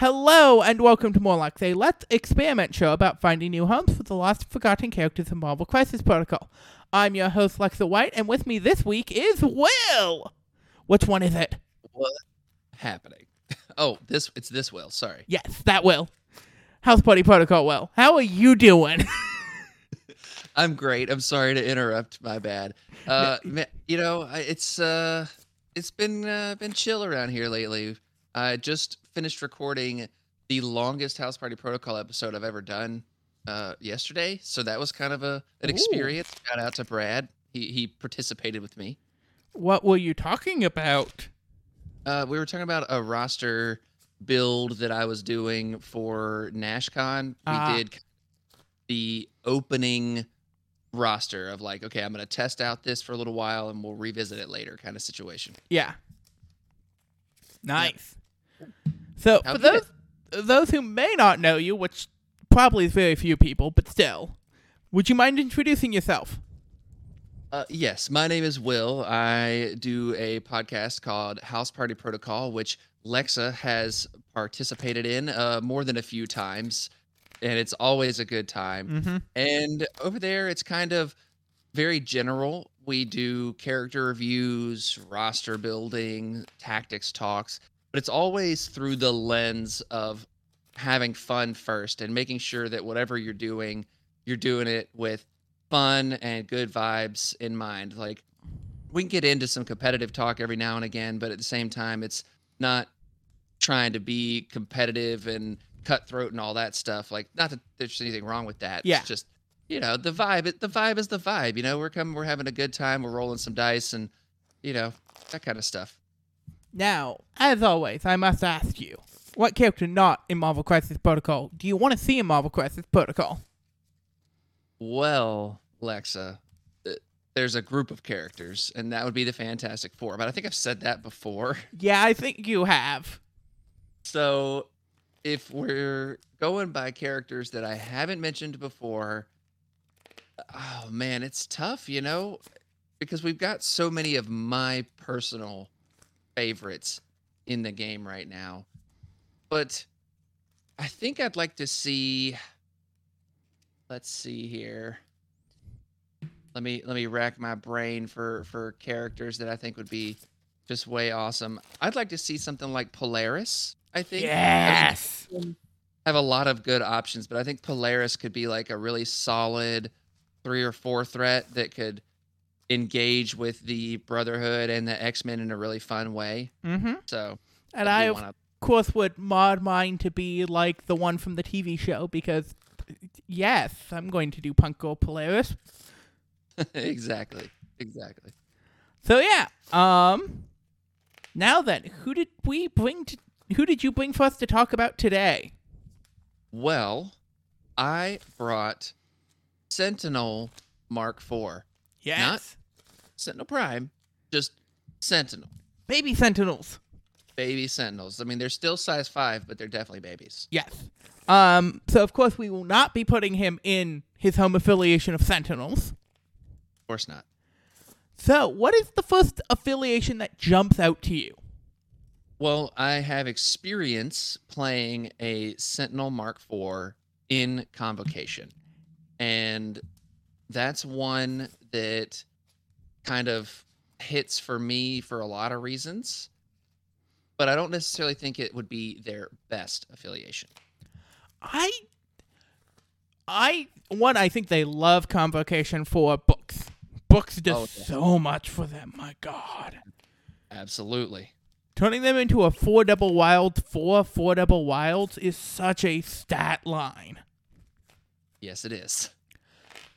Hello and welcome to Morlock's, a Let's Experiment show about finding new homes for the lost and forgotten characters in Marvel Crisis Protocol. I'm your host, Lexa White, and with me this week is Will! Which one is it? What happening? Oh, this it's this Will. Sorry. Yes, that Will. House Party Protocol Will. How are you doing? I'm great. I'm sorry to interrupt. My bad. Uh, you know, it's uh, it's been uh, been chill around here lately. I just finished recording the longest House Party Protocol episode I've ever done uh, yesterday, so that was kind of a an Ooh. experience. Shout out to Brad. He he participated with me. what were you talking about? Uh, we were talking about a roster build that I was doing for NashCon. We Ah. did the opening roster of like, okay, I'm going to test out this for a little while and we'll revisit it later kind of situation. Yeah. Nice. So, How for good. those those who may not know you, which probably is very few people, but still, would you mind introducing yourself? Uh, yes, my name is Will. I do a podcast called House Party Protocol, which Lexa has participated in uh, more than a few times, and it's always a good time. Mm-hmm. And over there, it's kind of very general. We do character reviews, roster building, tactics talks, but it's always through the lens of having fun first and making sure that whatever you're doing, you're doing it with fun and good vibes in mind. Like, we can get into some competitive talk every now and again, but at the same time, it's not trying to be competitive and cutthroat and all that stuff. Like, not that there's anything wrong with that. Yeah. It's just you know the vibe. The vibe is the vibe. You know, we're coming, we're having a good time, we're rolling some dice, and you know that kind of stuff. Now, as always, I must ask you, what character not in Marvel Crisis Protocol do you want to see in Marvel Crisis Protocol? Well, Lexa, uh, there's a group of characters, and that would be the Fantastic Four. But I think I've said that before. Yeah, I think you have. So, if we're going by characters that I haven't mentioned before, oh man, it's tough, you know, because we've got so many of my personal favorites in the game right now. But I think I'd like to see let's see here. Let me let me rack my brain for for characters that I think would be just way awesome. I'd like to see something like Polaris, I think. Yes. I have a lot of good options, but I think Polaris could be like a really solid three or four threat that could engage with the Brotherhood and the X Men in a really fun way. Mm-hmm. So, And I I, do of wanna- course, would mod mine to be like the one from the TV show because, yes, I'm going to do Punk Girl Polaris. exactly, exactly. So yeah. Um. Now then, who did we bring? To, who did you bring for us to talk about today? Well, I brought Sentinel Mark IV, Yes. Sentinel Prime, just Sentinel, Baby Sentinels. baby Sentinels. I mean, they're still size five, but they're definitely babies. Yes. Um. So of course we will not be putting him in his home affiliation of Sentinels. Of course not. So what is the first affiliation that jumps out to you? Well, I have experience playing a Sentinel Mark IV in Convocation. And that's one that kind of hits for me for a lot of reasons. But I don't necessarily think it would be their best affiliation. I. I one. I think they love Convocation for books. Books does Oh, yeah. so much for them. My God. Absolutely. Turning them into a four double wild four four double wilds is such a stat line. Yes, it is.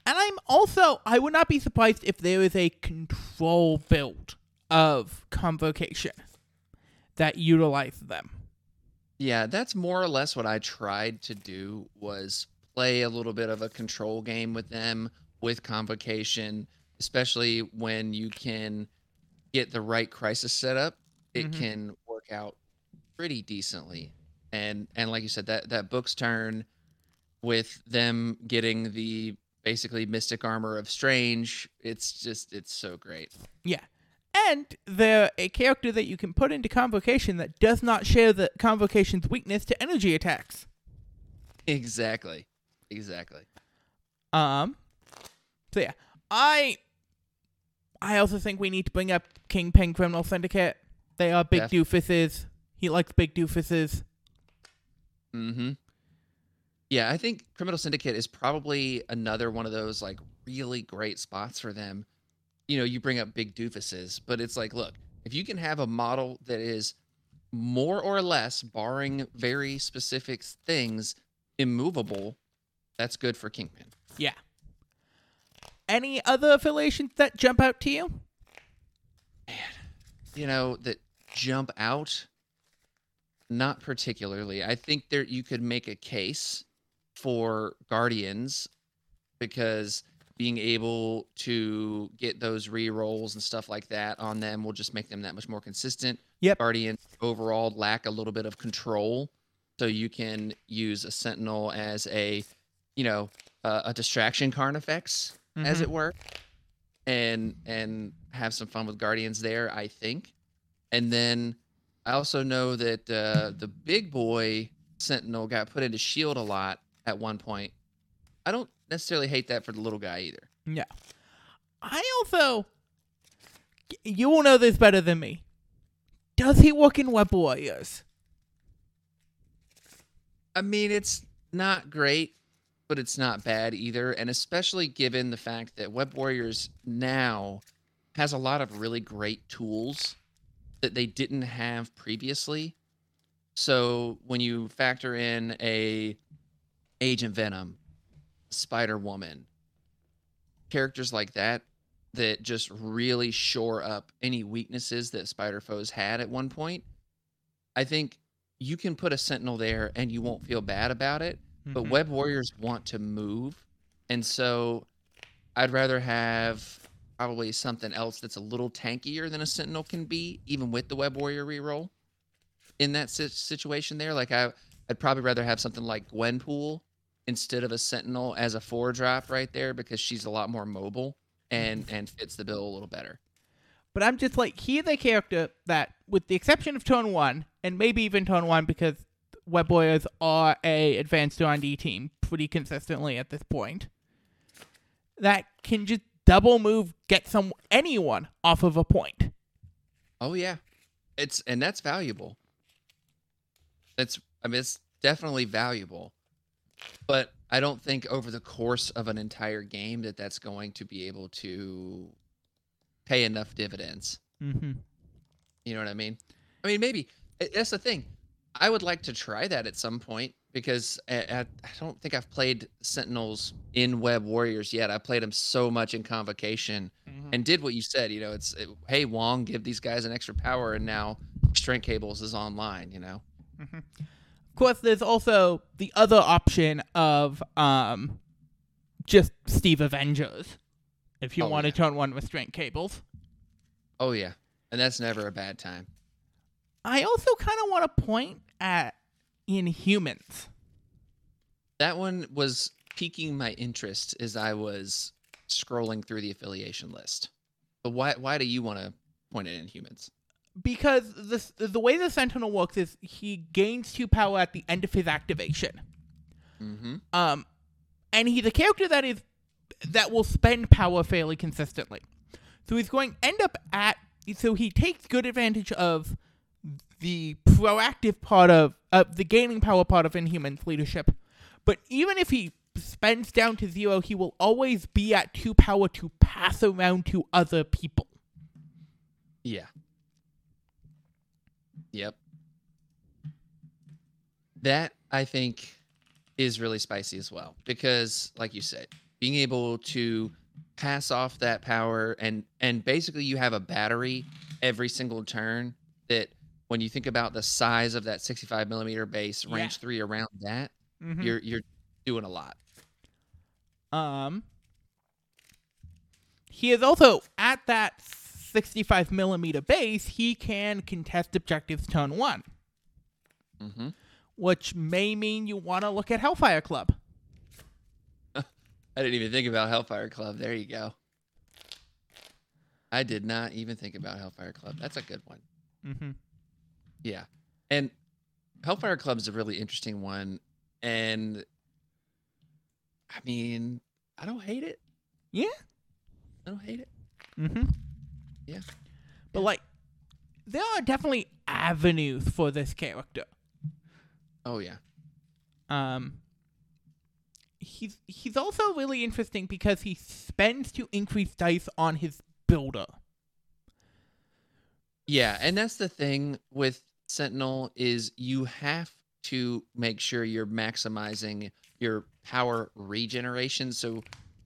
And I'm also I would not be surprised if there is a control build of convocation that utilizes them. Yeah, that's more or less what I tried to do was play a little bit of a control game with them with convocation, especially when you can get the right crisis set up, it Mhm. can work out pretty decently. And and like you said, that that book's turn with them getting the basically mystic armor of strange, it's just it's so great. Yeah. And they're a character that you can put into Convocation that does not share the Convocation's weakness to energy attacks. Exactly. Exactly. Um. So yeah, I. I also think we need to bring up Kingpin Criminal Syndicate. They are big Def- doofuses. He likes big doofuses. Mm-hmm. Yeah, I think Criminal Syndicate is probably another one of those like really great spots for them. You know, you bring up big doofuses, but it's like, look, if you can have a model that is more or less, barring very specific things, immovable, that's good for Kingpin. Yeah. Any other affiliations that jump out to you? Man, You know, that jump out. Not particularly. I think there you could make a case for Guardians because being able to get those re-rolls and stuff like that on them will just make them that much more consistent. Yep. Guardians overall lack a little bit of control, so you can use a Sentinel as a, you know, uh, a distraction Carnifex, as Mhm. it were, and and have some fun with Guardians there. I think, and then I also know that uh, the big boy Sentinel got put into Shield a lot at one point. I don't necessarily hate that for the little guy either. Yeah. I also. You will know this better than me. Does he work in Web Warriors? I mean, it's not great, but it's not bad either. And especially given the fact that Web Warriors now has a lot of really great tools that they didn't have previously. So when you factor in a Agent Venom, Spider Woman, characters like that that just really shore up any weaknesses that Spider Foes had at one point, I think you can put a Sentinel there and you won't feel bad about it. But Mhm. Web Warriors want to move, and so I'd rather have probably something else that's a little tankier than a Sentinel can be, even with the Web Warrior reroll. In that situation, there, like I, I'd probably rather have something like Gwenpool instead of a Sentinel as a four drop right there because she's a lot more mobile and mm-hmm. and fits the bill a little better. But I'm just like, he's a character that, with the exception of Turn 1, and maybe even Turn 1 because Web Warriors are a advanced R&D team pretty consistently at this point, that can just double move, get some anyone off of a point. Oh yeah, it's and that's valuable. It's I mean it's definitely valuable, but I don't think over the course of an entire game that that's going to be able to pay enough dividends. Mm-hmm. You know what I mean? I mean maybe that's the thing. I would like to try that at some point because I, don't think I've played Sentinels in Web Warriors yet. I played them so much in Convocation and did what you said. You know, it's it, hey Wong, give these guys an extra power, and now Restraint Cables is online. You know, Of course, there's also the other option of um, just Steve Avengers, if you Oh, want yeah. to turn one with restraint cables. oh yeah, and that's never a bad time. I also kind of want to point at Inhumans. That one was piquing my interest as I was scrolling through the affiliation list. But why why do you want to point at Inhumans? Because this the way the Sentinel works is he gains two power at the end of his activation. Mm-hmm. Um, and he's a character that is that will spend power fairly consistently. So he's going to end up at so he takes good advantage of the proactive part of uh, the gaining power part of Inhuman's leadership. But even if he spends down to zero, he will always be at two power to pass around to other people. Yeah. Yep. That I think is really spicy as well because like you said, being able to pass off that power and and basically you have a battery every single turn that when you think about the size of that 65 millimeter base Yeah. range 3 around that Mhm. you're you're doing a lot Um, he is also at that 65 millimeter base. He can contest objectives turn one, hmm which may mean you want to look at Hellfire Club. I didn't even think about Hellfire Club. There you go. I did not even think about Hellfire Club. That's a good one. Mm-hmm. Yeah. And Hellfire Club is a really interesting one. And I mean, I don't hate it. Yeah. I don't hate it. Mm-hmm. Yeah. But Yeah. like, there are definitely avenues for this character. Oh yeah. Um, he's he's also really interesting because he spends to increase dice on his builder. Yeah, and that's the thing with Sentinel is you have to make sure you're maximizing your power regeneration. So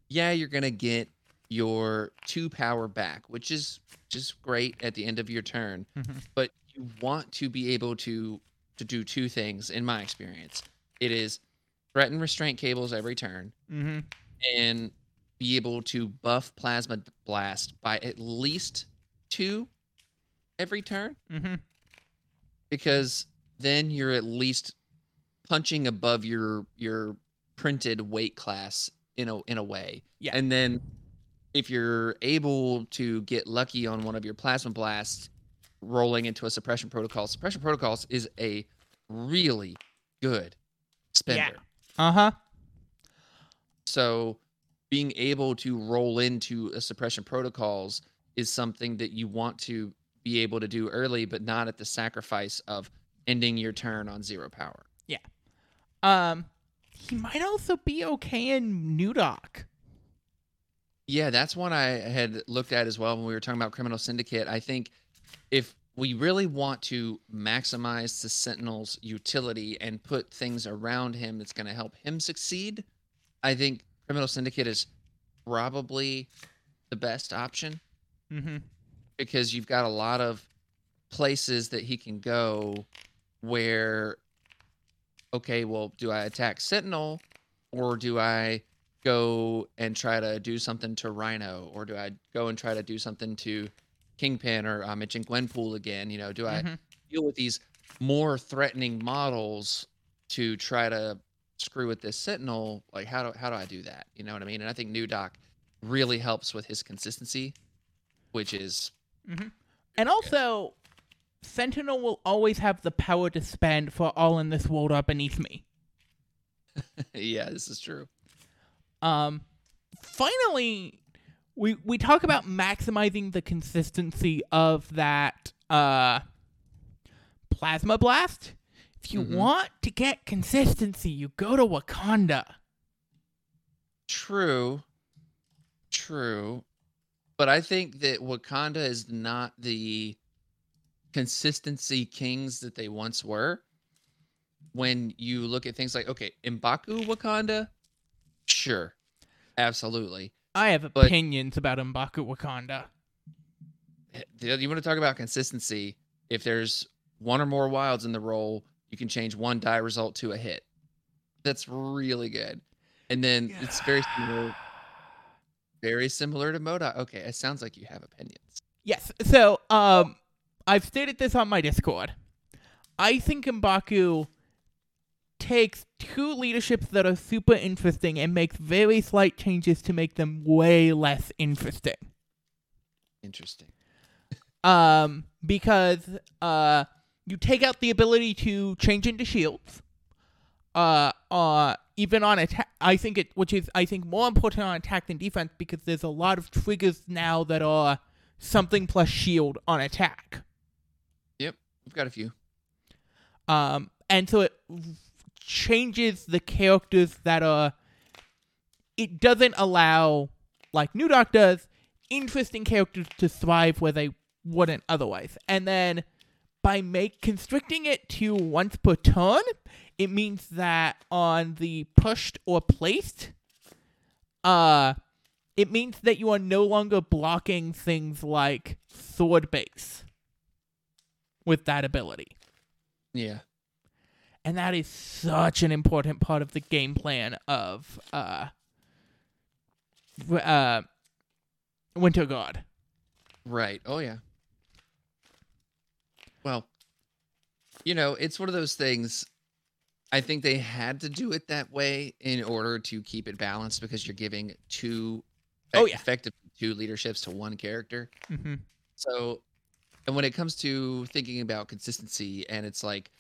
yeah, you're gonna get your two power back, which is just great at the end of your turn. Mhm. But you want to be able to to do two things in my experience. It is threaten restraint cables every turn Mm-hmm. and be able to buff plasma blast by at least two every turn Mm-hmm. because then you're at least punching above your your printed weight class in a in a way. Yeah. And then if you're able to get lucky on one of your plasma blasts rolling into a suppression protocol, suppression protocols is a really good spender. Uh huh. So being able to roll into a suppression protocols is something that you want to be able to do early, but not at the sacrifice of ending your turn on zero power. Yeah. Um, he might also be okay in New Doc. Yeah, that's one I had looked at as well when we were talking about Criminal Syndicate. I think if we really want to maximize the Sentinel's utility and put things around him that's going to help him succeed, I think Criminal Syndicate is probably the best option. Mm-hmm. because you've got a lot of places that he can go where okay well do i attack sentinel or do i go and try to do something to rhino or do i go and try to do something to kingpin or i mentioned gwenpool again you know do i Mhm. deal with these more threatening models to try to screw with this sentinel like how do how do i do that you know what i mean and i think new doc really helps with his consistency which is And also, Sentinel will always have the power to spend for all in this world are beneath me. yeah, this is true. Um, finally, we we talk about maximizing the consistency of that uh plasma blast. If you Mhm. want to get consistency, you go to Wakanda. True. True. But I think that Wakanda is not the consistency kings that they once were. When you look at things like, okay, Mbaku Wakanda, sure. Absolutely. I have But- opinions about Mbaku Wakanda. You want to talk about consistency? If there's one or more wilds in the roll, you can change one die result to a hit. That's really good. And then it's very similar, very similar to Moda. Okay, it sounds like you have opinions. Yes. So, um, I've stated this on my Discord. I think Mbaku takes two leaderships that are super interesting and makes very slight changes to make them way less interesting. Interesting. Um, because uh, you take out the ability to change into shields. Uh, uh, even on attack, I think it, which is I think more important on attack than defense because there's a lot of triggers now that are something plus shield on attack. Yep, we've got a few. Um, and so it changes the characters that are. It doesn't allow, like New Doc does, interesting characters to thrive where they wouldn't otherwise. And then by make constricting it to once per turn, it means that on the pushed or placed, uh, it means that you are no longer blocking things like sword base with that ability. Yeah. And that is such an important part of the game plan of uh uh Winter Guard. Right. Oh yeah. Well, you know, it's one of those things. I think they had to do it that way in order to keep it balanced because you're giving two Oh, yeah. effective two leaderships to one character. Mm-hmm. So, and when it comes to thinking about consistency, and it's like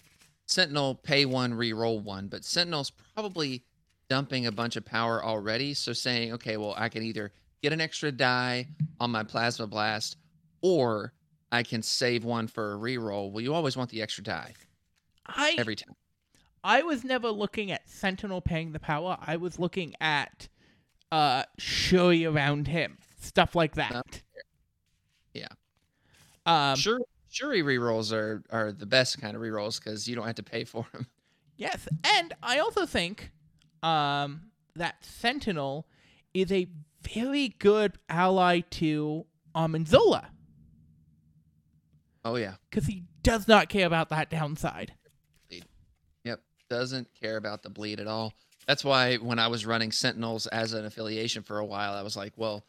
Sentinel pay one, re-roll one, but Sentinel's probably dumping a bunch of power already. So saying, okay, well, I can either get an extra die on my plasma blast, or I can save one for a re-roll. Well, you always want the extra die I every time. I was never looking at Sentinel paying the power. I was looking at uh Shuri around him, stuff like that. Yeah. Um, sure, Shuri re-rolls are are the best kind of re-rolls because you don't have to pay for them. Yes, and I also think um, that Sentinel is a very good ally to Arnim Zola Oh yeah. because he does not care about that downside. Yep. Doesn't care about the bleed at all. That's why when I was running Sentinels as an affiliation for a while, I was like, well,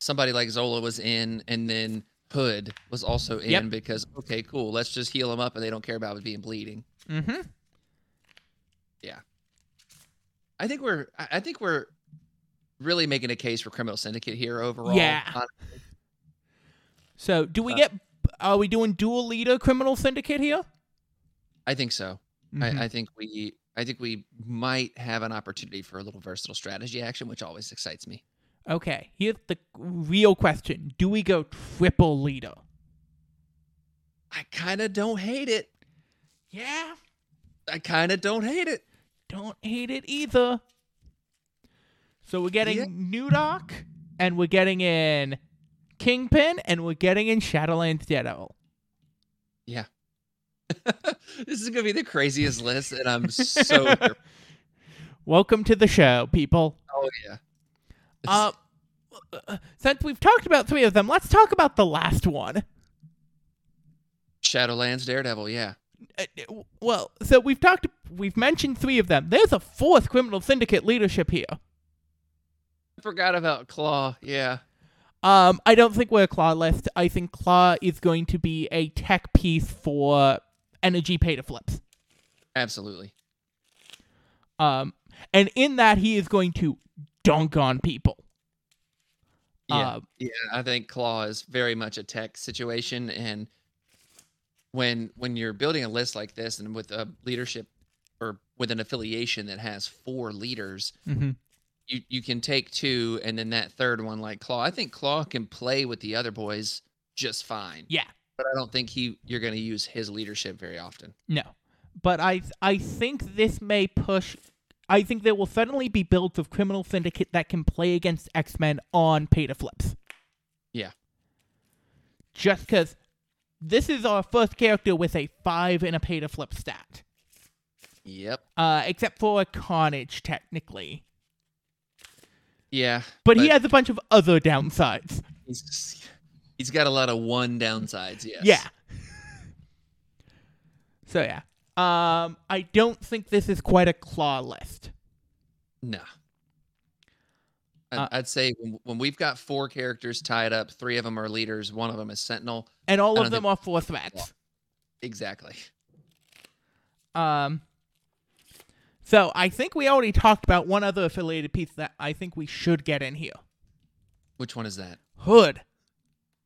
somebody like Zola was in, and then Hood was also in Yep. because okay, cool, let's just heal them up, and they don't care about being bleeding. Mm-hmm. Yeah. I think we're, I think we're really making a case for Criminal Syndicate here overall. Yeah. Hon- So, do we Uh, get? Are we doing dual leader criminal syndicate here? I think so. Mhm. I, I think we, I think we might have an opportunity for a little versatile strategy action, which always excites me. Okay, here's the real question: Do we go triple leader? I kind of don't hate it. Yeah, I kind of don't hate it. don't hate it either. So we're getting Yeah. New Doc, and we're getting in Kingpin, and we're getting in Shadowlands Daredevil. Yeah. this is gonna be the craziest list, and I'm so. Welcome to the show, people. oh yeah. Uh, since we've talked about three of them, let's talk about the last one. Shadowlands Daredevil. Yeah. Uh, uh, well, so we've talked, we've mentioned three of them. There's a fourth criminal syndicate leadership here. I forgot about Claw. Yeah. Um, I don't think we're a Claw list. I think Claw is going to be a tech piece for energy pay to flips. Absolutely. Um, and in that, he is going to dunk on people. Yeah. Um, yeah. I think Claw is very much a tech situation, and when when you're building a list like this, and with a leadership or with an affiliation that has four leaders, mhm. you you can take two, and then that third one, like Claw. I think Claw can play with the other boys just fine. Yeah. But I don't think he you're going to use his leadership very often. No, but I I think this may push. I think there will suddenly be builds of Criminal Syndicate that can play against X Men on pay to flips. Yeah. Just because this is our first character with a five in a pay to flip stat, Yep. uh, except for Carnage technically, Yeah. but, he has a bunch of other downsides. he's he's got a lot of one downsides. Yes. Yeah. So yeah, um, I don't think this is quite a claw list. No. I'd, Uh, I'd say when, when we've got four characters tied up, three of them are leaders, one of them is Sentinel. And all of them are four threats. Exactly. Um, so I think we already talked about one other affiliated piece that I think we should get in here. Which one is that? Hood.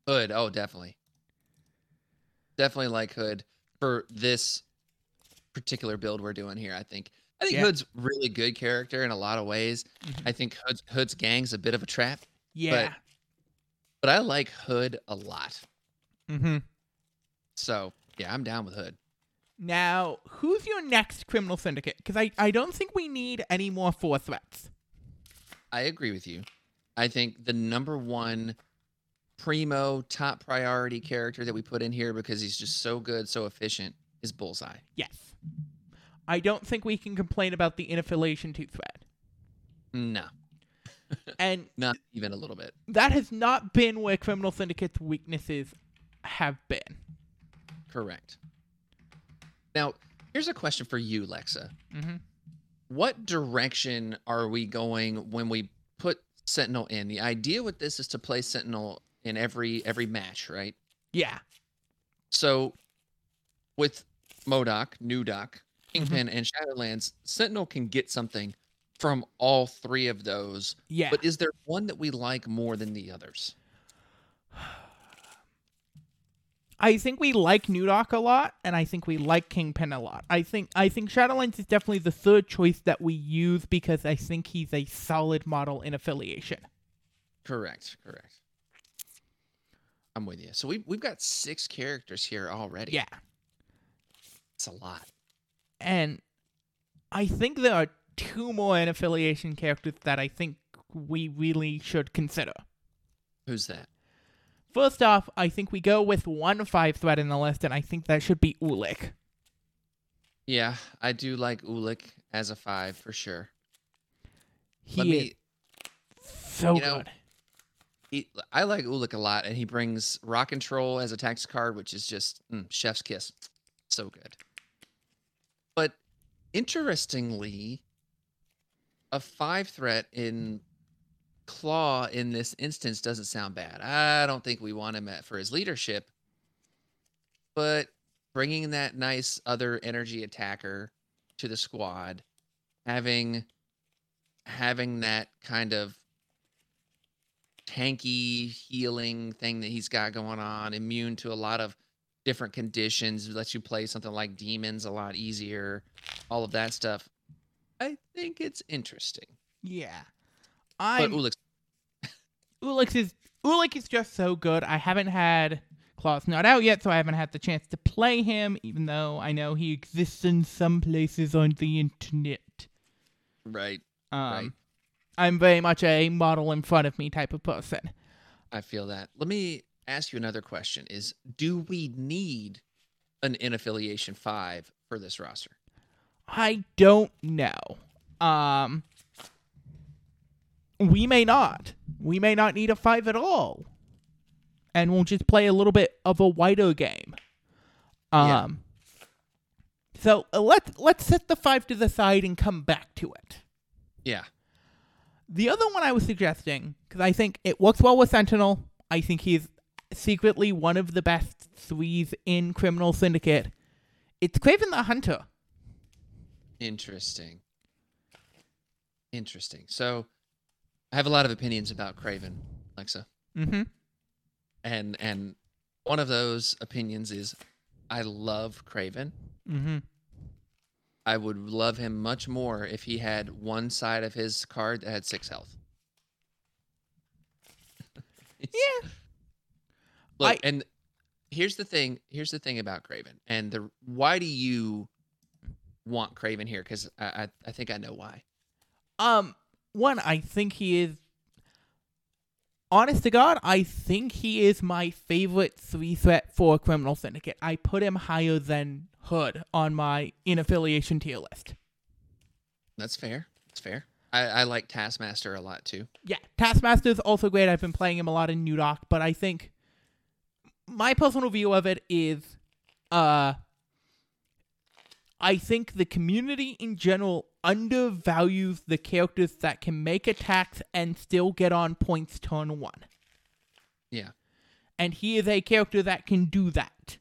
Hood. Oh, definitely. Definitely like Hood for this particular build we're doing here. I think. I think Yeah. Hood's really good character in a lot of ways. Mhm. I think Hood's, Hood's gang's a bit of a trap, Yeah. but I like Hood a lot. mm-hmm. So yeah, I'm down with Hood. Now, who's your next criminal syndicate? Because I, I don't think we need any more four threats. I agree with you. I think the number one primo top priority character that we put in here because he's just so good, so efficient is Bullseye. Yes. I don't think we can complain about the inaffiliation to threat. No, And not even a little bit. that has not been where criminal syndicate's weaknesses have been. Correct. Now, here's a question for you, Lexa. Mm-hmm. What direction are we going when we put Sentinel in? The idea with this is to play Sentinel in every every match, right? Yeah. So with Modoc, New Doc, mm-hmm. Kingpin, and Shadowlands, Sentinel can get something from all three of those. Yeah. But is there one that we like more than the others? I think we like Nudok a lot, and I think we like Kingpin a lot. I think I think Shadowlands is definitely the third choice that we use because I think he's a solid model in affiliation. Correct. Correct. I'm with you. So we we've got six characters here already. Yeah. It's a lot. And I think there are two more in affiliation characters that I think we really should consider. Who's that? First off, I think we go with one five threat in the list, and I think that should be Ulik. Yeah, I do like Ulik as a five for sure. He Let me so you know, good. he, I like Ulik a lot, and he brings Rock Control as a tax card, which is just mm, chef's kiss. So good. But interestingly, a five threat in Claw in this instance doesn't sound bad. I don't think we want him at, for his leadership, but bringing that nice other energy attacker to the squad, having having that kind of tanky healing thing that he's got going on, immune to a lot of different conditions, lets you play something like demons a lot easier, all of that stuff. I think it's interesting. Yeah. Ulik's Ulix is Ulik is just so good. I haven't had Claw's not out yet, so I haven't had the chance to play him, even though I know he exists in some places on the internet. right. Um, Right. I'm very much a model in front of me type of person. I feel that. Let me ask you another question: Is do we need an in affiliation five for this roster? I don't know. Um, we may not. We may not need a five at all, and we'll just play a little bit of a wider game. Yeah. Um. So uh, let's let's set the five to the side and come back to it. Yeah. The other one I was suggesting, because I think it works well with Sentinel. I think he's secretly one of the best threes in Criminal Syndicate. It's Kraven the Hunter. Interesting. Interesting. So, I have a lot of opinions about Kraven, Alexa, Mm-hmm. and and one of those opinions is I love Kraven. Mm-hmm. I would love him much more if he had one side of his card that had six health. Yeah. Look, I- and here's the thing. Here's the thing about Kraven, and the why do you want Kraven here? Because I, I I think I know why. Um, one, I think he is. Honest to God, I think he is my favorite three threat for Criminal Syndicate. I put him higher than Hood on my in affiliation tier list. That's fair. That's fair. I, I like Taskmaster a lot too. Yeah, Taskmaster is also great. I've been playing him a lot in New Dock, but I think my personal view of it is, uh, I think the community in general undervalues the characters that can make attacks and still get on points turn one. Yeah. And he is a character that can do that.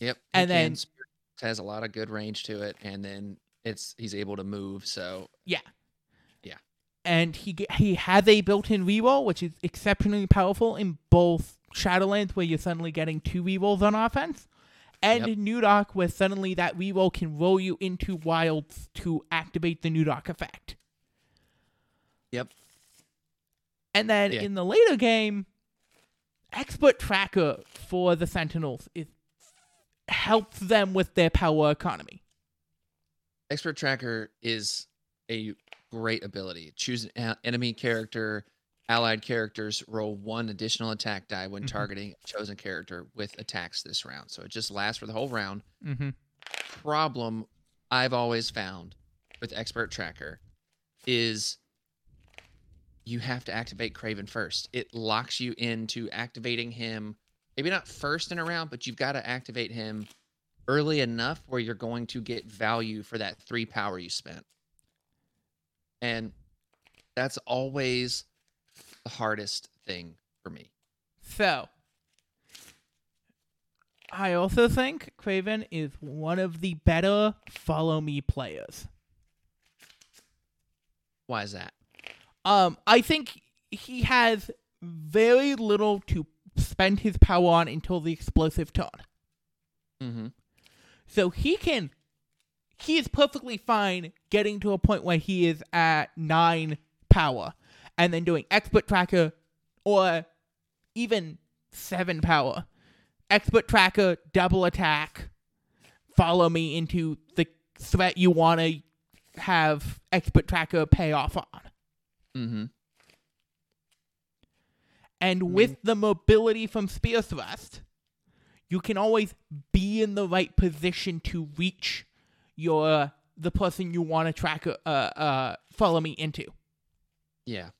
Yep. And can. then- Spirit has a lot of good range to it, and then it's he's able to move. So Yeah. Yeah. And he he has a built-in reroll, which is exceptionally powerful in both Shadowlands, where you're suddenly getting two rerolls on offense, and Yep. New Dock, where suddenly that reroll can roll you into wilds to activate the New Dock effect. Yep. And then Yeah. in the later game, Expert Tracker for the Sentinels is helps them with their power economy. Expert Tracker is a great ability. Choose an enemy character, allied characters roll one additional attack die when Mhm. targeting a chosen character with attacks this round. So it just lasts for the whole round. Mm-hmm. Problem I've always found with Expert Tracker is you have to activate Kraven first. It locks you into activating him, maybe not first in a round, but you've got to activate him early enough where you're going to get value for that three power you spent. And that's always the hardest thing for me. So, I also think Kraven is one of the better follow me players. Why is that? Um, I think he has very little to spend his power on until the explosive turn. Mm-hmm. So he can he is perfectly fine getting to a point where he is at nine power and then doing expert tracker or even seven power. Expert tracker, double attack, follow me into the threat you want to have expert tracker pay off on. Mm-hmm. And with the mobility from Spear Thrust, you can always be in the right position to reach your the person you want to track uh uh follow me into. Yeah.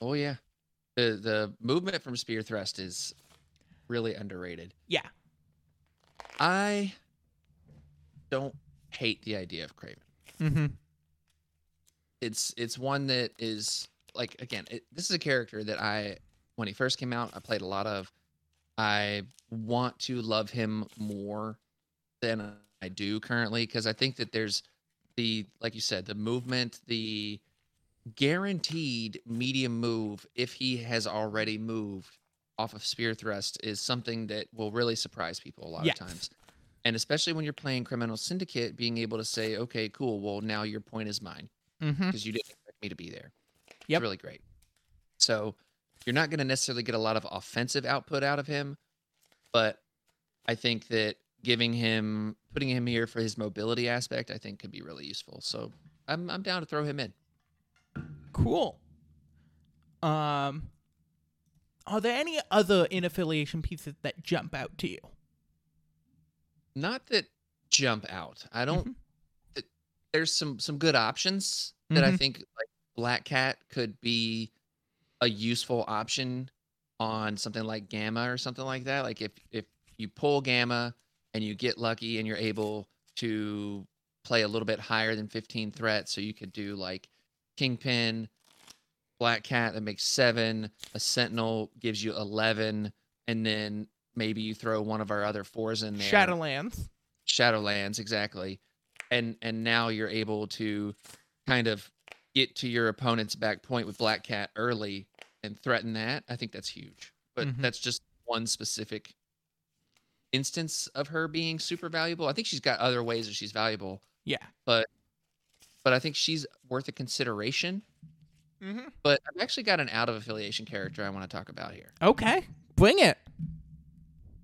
Oh yeah. The the movement from spear thrust is really underrated. Yeah. I don't hate the idea of Kraven. Mm-hmm. It's it's one that is like again, it, this is a character that I when he first came out, I played a lot of. I want to love him more than I do currently because I think that there's the like you said, the movement, the guaranteed medium move if he has already moved off of spear thrust is something that will really surprise people a lot Yes. of times. And especially when you're playing Criminal Syndicate, being able to say, okay, cool, well, now your point is mine Mm-hmm. because you didn't expect me to be there. Yep. It's really great. So you're not going to necessarily get a lot of offensive output out of him, but I think that giving him, putting him here for his mobility aspect, I think could be really useful. So I'm, I'm down to throw him in. Cool. Um are there any other in affiliation pieces that jump out to you? Not that jump out. I don't. Mhm. th- There's some some good options that I Mhm. think like Black Cat could be a useful option on something like Gamma or something like that. Like if if you pull Gamma and you get lucky and you're able to play a little bit higher than 15 threats, so you could do like Kingpin, Black Cat that makes seven, a Sentinel gives you 11, and then maybe you throw one of our other fours in there. Shadowlands. Shadowlands exactly, and and now you're able to kind of get to your opponent's back point with Black Cat early and threaten that. I think that's huge, but Mhm. that's just one specific instance of her being super valuable. I think she's got other ways that she's valuable, Yeah. But I think she's worth a consideration. Mm-hmm. But I've actually got an out of affiliation character I want to talk about here. Okay. Bring it.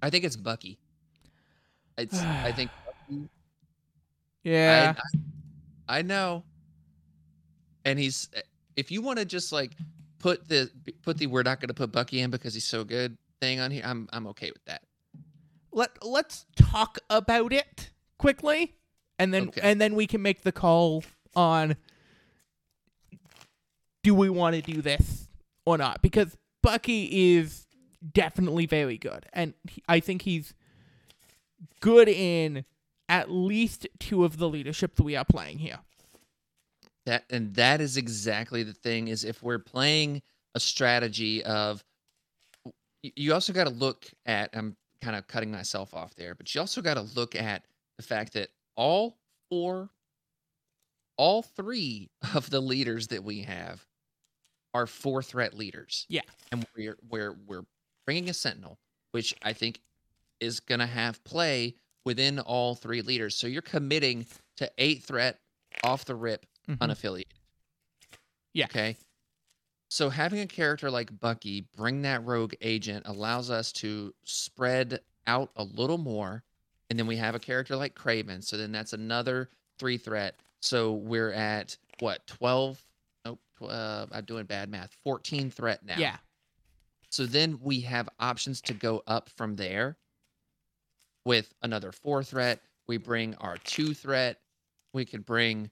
I think it's Bucky. It's I think Bucky Yeah. I, I know. And he's if you want to just like put the put the we're not going to put Bucky in because he's so good thing on here, I'm I'm okay with that. Let let's talk about it quickly and then Okay. and then we can make the call on do we want to do this or not because Bucky is definitely very good and he, I think he's good in at least two of the leaderships we are playing here. That and that is exactly the thing is if we're playing a strategy of you also got to look at I'm kind of cutting myself off there, but you also got to look at the fact that all four all three of the leaders that we have are four threat leaders. Yeah. And we're we're we're bringing a sentinel, which I think is going to have play within all three leaders. So you're committing to eight threat off the rip Mhm. unaffiliated. Yeah. Okay. So having a character like Bucky bring that rogue agent allows us to spread out a little more. And then we have a character like Kraven. So then that's another three threat. So we're at what, 12? Nope. Uh, I'm doing bad math. 14 threat now. Yeah. So then we have options to go up from there with another four threat. We bring our two threat. We could bring,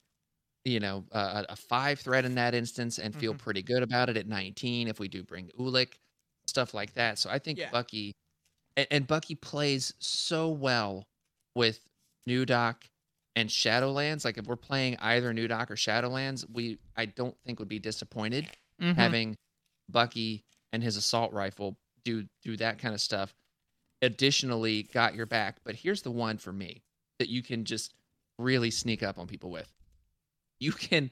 you know, uh, a five threat in that instance and feel Mhm. pretty good about it at 19 if we do bring Ulik, stuff like that. So I think Yeah. Bucky, and, and Bucky plays so well with New Doc and Shadowlands. Like if we're playing either New Doc or Shadowlands, we I don't think would be disappointed Mhm. having Bucky and his assault rifle do do that kind of stuff. Additionally, got your back. But here's the one for me that you can just really sneak up on people with. you can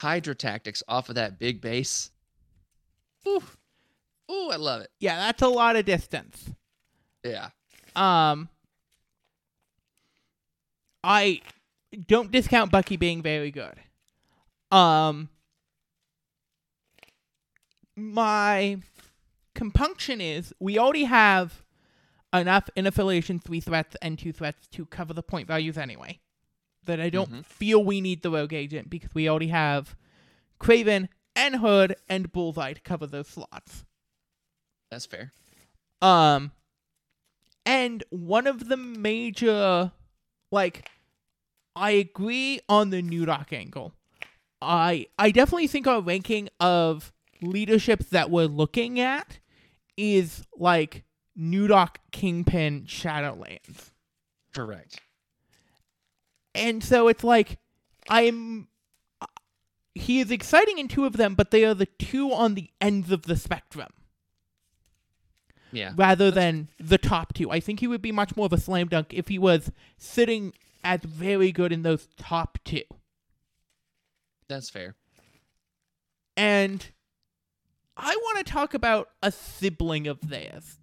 Hydra tactics off of that big base. Ooh, ooh, I love it. Yeah, that's a lot of distance. Yeah, Um, I don't discount Bucky being very good. Um, my compunction is we already have enough in affiliation three threats and two threats to cover the point values anyway. That I don't Mhm. feel we need the rogue agent because we already have Kraven and Hood and Bullseye to cover those slots. that's fair. Um, and one of the major, like, I agree on the New Doc angle. I I definitely think our ranking of leadership that we're looking at is like New Doc, Kingpin, Shadowlands, Correct. and so it's like I'm. He is exciting in two of them, but they are the two on the ends of the spectrum. Yeah, rather than the top two. I think he would be much more of a slam dunk if he was sitting as very good in those top two. that's fair. And I want to talk about a sibling of theirs.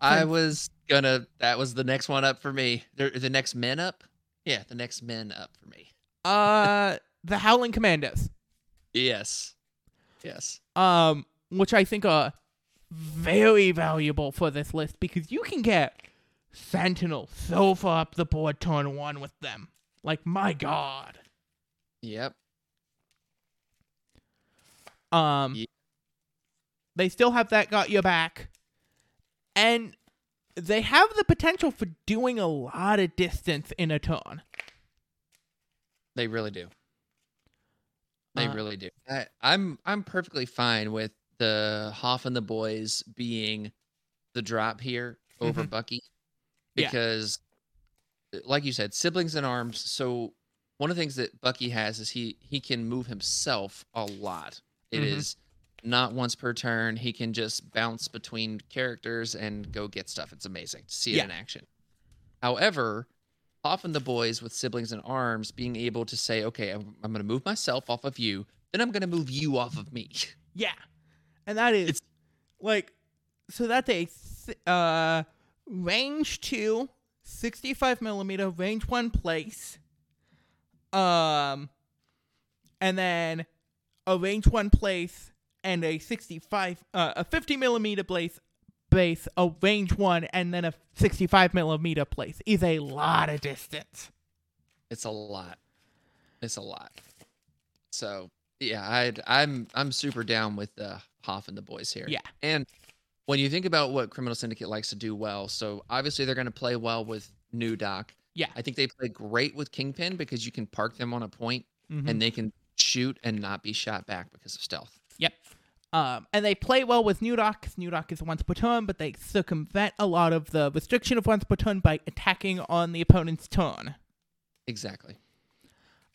I was gonna. That was the next one up for me. The, the next men up. Yeah, the next men up for me. Uh the Howling Commandos. Yes. Yes. Um which I think are very valuable for this list because you can get Sentinel so far up the board turn one with them. Like my god. Yep. Um, Ye- they still have that got your back, and they have the potential for doing a lot of distance in a turn. They really do. They Uh, really do. I, I'm I'm perfectly fine with the Hoff and the boys being the drop here over Bucky Yeah. because, like you said, siblings in arms. So one of the things that Bucky has is he he can move himself a lot. It is Mhm. not once per turn. He can just bounce between characters and go get stuff. It's amazing to see it Yeah. in action. However, often the boys with siblings in arms being able to say, okay, I'm, I'm going to move myself off of you, then I'm going to move you off of me. Yeah, and that is It's- like so that's a uh range two 65 millimeter range one place um and then a range one place and a 65 uh, a 50 millimeter place base a range one and then a 65 millimeter place is a lot of distance It's a lot. It's a lot. So yeah, I'd, I'm I'm super down with the Hoff and the boys here. Yeah. And when you think about what Criminal Syndicate likes to do well, so obviously they're going to play well with New Doc. Yeah. I think they play great with Kingpin because you can park them on a point Mhm. and they can shoot and not be shot back because of stealth. Yep. Um, and they play well with New Doc because New Doc is once per turn, but they circumvent a lot of the restriction of once per turn by attacking on the opponent's turn. Exactly.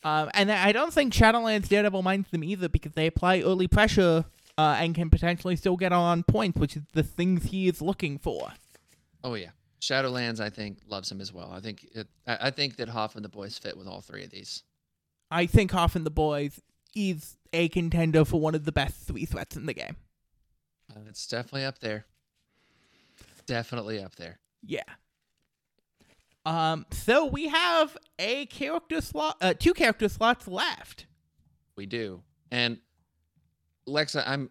Um, and I don't think Shadowlands Daredevil minds them either because they apply early pressure uh, and can potentially still get on points, which is the things he is looking for. Oh yeah. Shadowlands, I think, loves him as well. I think it, I, I think that Hoff and the boys fit with all three of these. I think Hoff and the Boys is a contender for one of the best three threats in the game. Uh, it's definitely up there. Definitely up there. Yeah. Um. So we have a character slot, uh, two character slots left. We do. And Lexa, I'm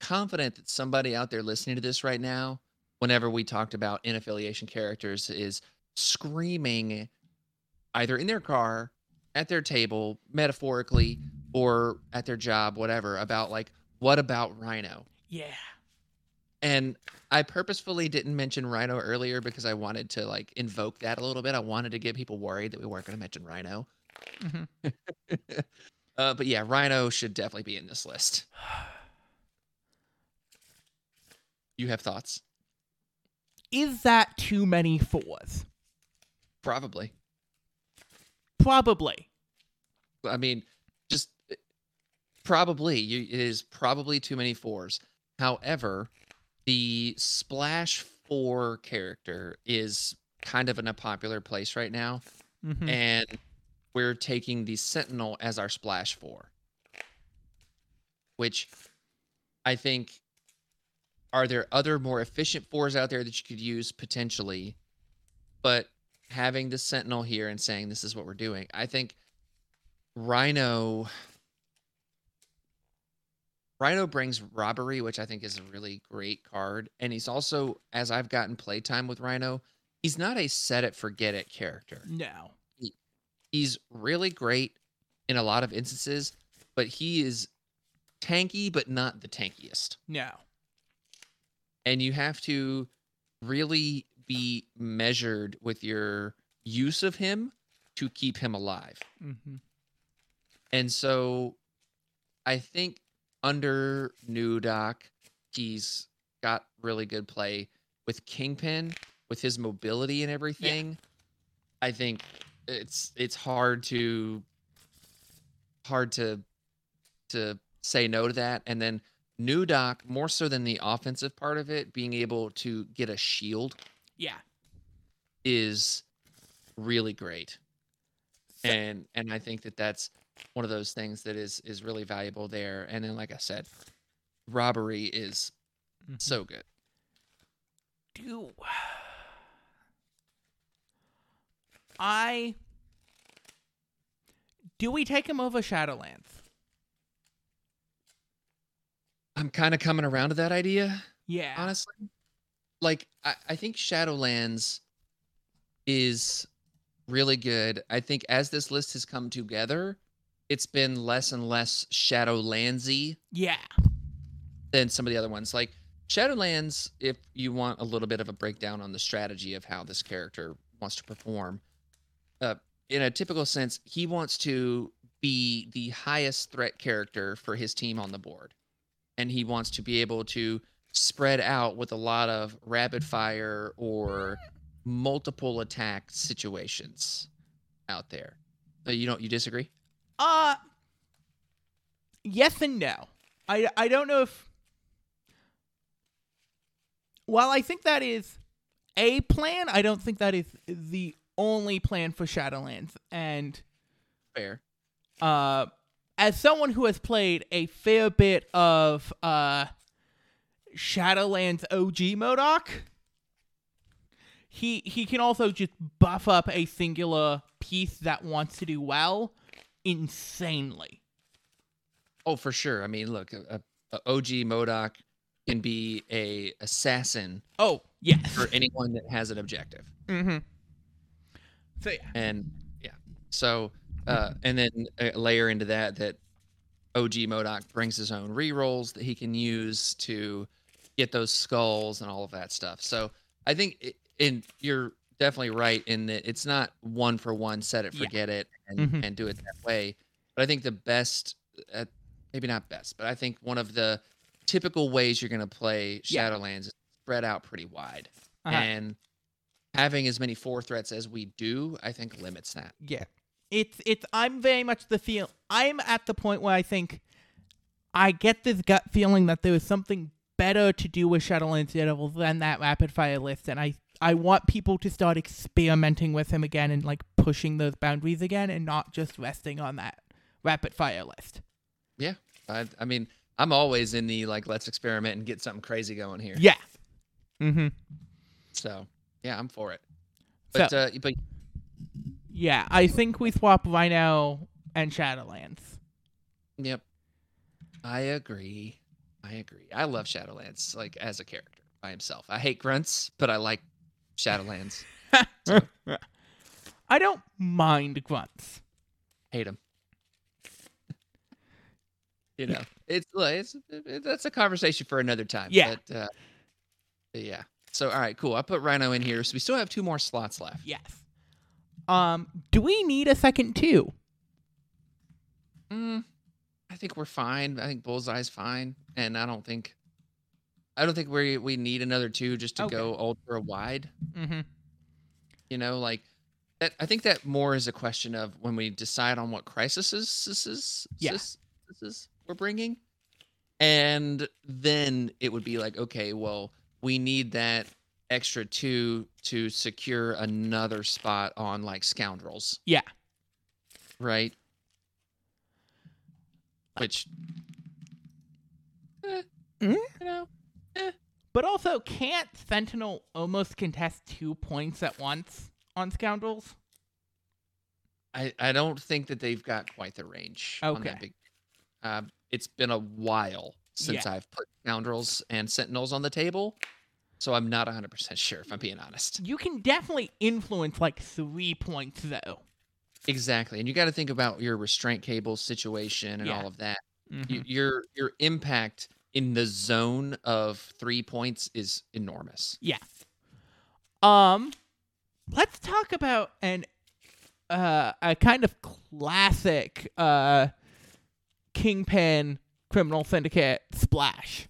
confident that somebody out there listening to this right now, whenever we talked about in affiliation characters, is screaming either in their car, at their table, metaphorically, or at their job, whatever, about like, what about Rhino? Yeah. And I purposefully didn't mention Rhino earlier because I wanted to like invoke that a little bit. I wanted to get people worried that we weren't going to mention Rhino. Mhm. uh, but yeah, Rhino should definitely be in this list. You have thoughts? Is that too many fours? Probably. Probably. I mean, just uh, probably. You, it is probably too many fours. However, the Splash 4 character is kind of in a popular place right now. Mhm. and we're taking the Sentinel as our splash four, which I think are there other more efficient fours out there that you could use potentially, but having the Sentinel here and saying this is what we're doing, I think Rhino. Rhino brings robbery, which I think is a really great card. And he's also, as I've gotten playtime with Rhino, he's not a set it, forget it character. No. He's really great in a lot of instances, but he is tanky, but not the tankiest. No. And you have to really be measured with your use of him to keep him alive. Mm-hmm. And so I think under New Doc, he's got really good play with Kingpin, with his mobility and everything. I think it's it's hard to hard to to say no to that. And then New Doc, more so than the offensive part of it, being able to get a shield Yeah. is really great. So- And and I think that that's one of those things that is is really valuable there. And then like I said, robbery is Mhm. so good. do I do we take him over Shadowlands? I'm kind of coming around to that idea, Yeah. honestly. Like I, I think Shadowlands is really good. I think as this list has come together, it's been less and less Shadowlandsy Yeah. than some of the other ones. Like Shadowlands, if you want a little bit of a breakdown on the strategy of how this character wants to perform, uh, in a typical sense, he wants to be the highest threat character for his team on the board. And he wants to be able to spread out with a lot of rapid fire or multiple attack situations out there. Uh, you don't you disagree? Uh yes and no. I I don't know if while I think that is a plan, I don't think that is the only plan for Shadowlands. And Fair. uh as someone who has played a fair bit of uh Shadowlands OG Modoc, he he can also just buff up a singular piece that wants to do well insanely. Oh, for sure. I mean, look, a, a OG Modoc can be a assassin Oh, yes. for anyone that has an objective. mm-hmm. So yeah. And yeah, so uh, and then uh, layer into that that OG Modoc brings his own rerolls that he can use to get those skulls and all of that stuff. So I think, it, and you're definitely right in that it's not one for one, set it, Yeah. forget it, and Mhm. and do it that way. But I think the best, uh, maybe not best, but I think one of the typical ways you're going to play Yeah. Shadowlands is spread out pretty wide, Uh-huh. and having as many four threats as we do, I think limits that. Yeah. It's it's I'm very much the feel I'm at the point where I think I get this gut feeling that there is something better to do with Shadowlands Daredevil than that rapid fire list and I I want people to start experimenting with him again and like pushing those boundaries again and not just resting on that rapid fire list. Yeah. I, I mean, I'm always in the like, let's experiment and get something crazy going here. Yeah. Mm-hmm. So yeah, I'm for it. But So- uh, but Yeah, I think we swap Rhino and Shadowlands. yep, I agree. I agree. I love Shadowlands like as a character by himself. I hate grunts, but I like Shadowlands. I don't mind grunts. hate him. you know, it's like it's it, that's a conversation for another time. Yeah. But, uh, yeah. So all right, cool. I put Rhino in here, so we still have two more slots left. Yes. Um, do we need a second two? Mm, I think we're fine. I think Bullseye's fine, and I don't think, I don't think we we need another two just to Okay. go ultra wide. Mm-hmm. You know, like that. I think that more is a question of when we decide on what crises this is. Yeah. This is we're bringing, and then it would be like, okay, well, we need that extra two to secure another spot on like scoundrels. Yeah. right? Which, eh, Mm? you know, But also, can't Sentinel almost contest two points at once on Scoundrels? I, I don't think that they've got quite the range on Okay. that big. Uh, it's been a while since I've put scoundrels and sentinels on the table, so I'm not 100% sure if I'm being honest. You can definitely influence like three points though. Exactly, and you got to think about your restraint cable situation and Yeah. all of that. Mhm. You, your your impact in the zone of three points is enormous. Yeah. Um, let's talk about an uh a kind of classic uh kingpin criminal syndicate splash.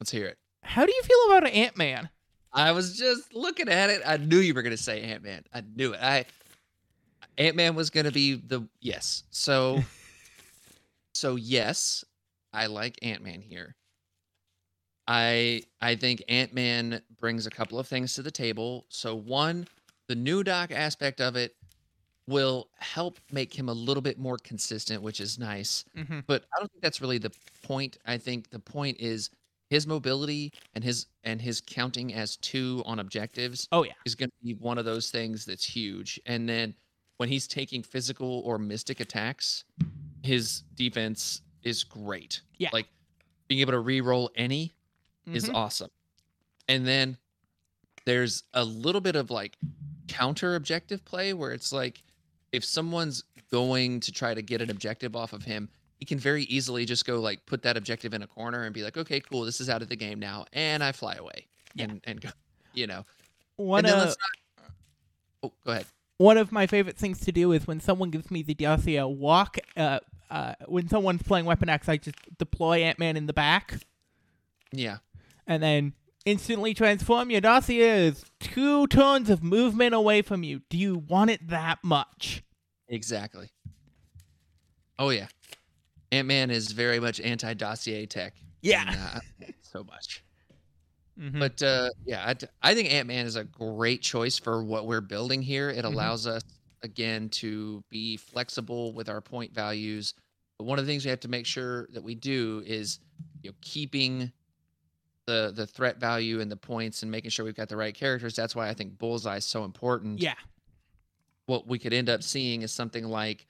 Let's hear it. How do you feel about Ant Man? I was just looking at it. I knew you were going to say Ant Man. I knew it. I Ant Man was going to be the yes. So so yes, I like Ant Man here. I I think Ant Man brings a couple of things to the table. So one, the new doc aspect of it will help make him a little bit more consistent, which is nice. Mm-hmm. But I don't think that's really the point. I think the point is his mobility and his and his counting as two on objectives Oh yeah. is going to be one of those things that's huge. And then when he's taking physical or mystic attacks, his defense is great. Yeah. Like being able to re-roll any is Mhm. awesome. And then there's a little bit of like counter objective play where it's like if someone's going to try to get an objective off of him, he can very easily just go like put that objective in a corner and be like, okay, cool, this is out of the game now, and I fly away Yeah. and and go, you know. one and then of let's not. Oh, go ahead. one of my favorite things to do is when someone gives me the dossier walk. Uh, uh, when someone's playing Weapon X, I just deploy Ant Man in the back. Yeah, and then instantly transform. Your dossier is two tons of movement away from you. Do you want it that much? exactly. Oh yeah, Ant Man is very much anti dossier tech. and, uh, I so much. Mhm. But uh, yeah, I think Ant Man is a great choice for what we're building here. It Mhm. allows us again to be flexible with our point values. But one of the things we have to make sure that we do is you know keeping the the threat value and the points and making sure we've got the right characters. That's why I think Bullseye is so important. yeah, What we could end up seeing is something like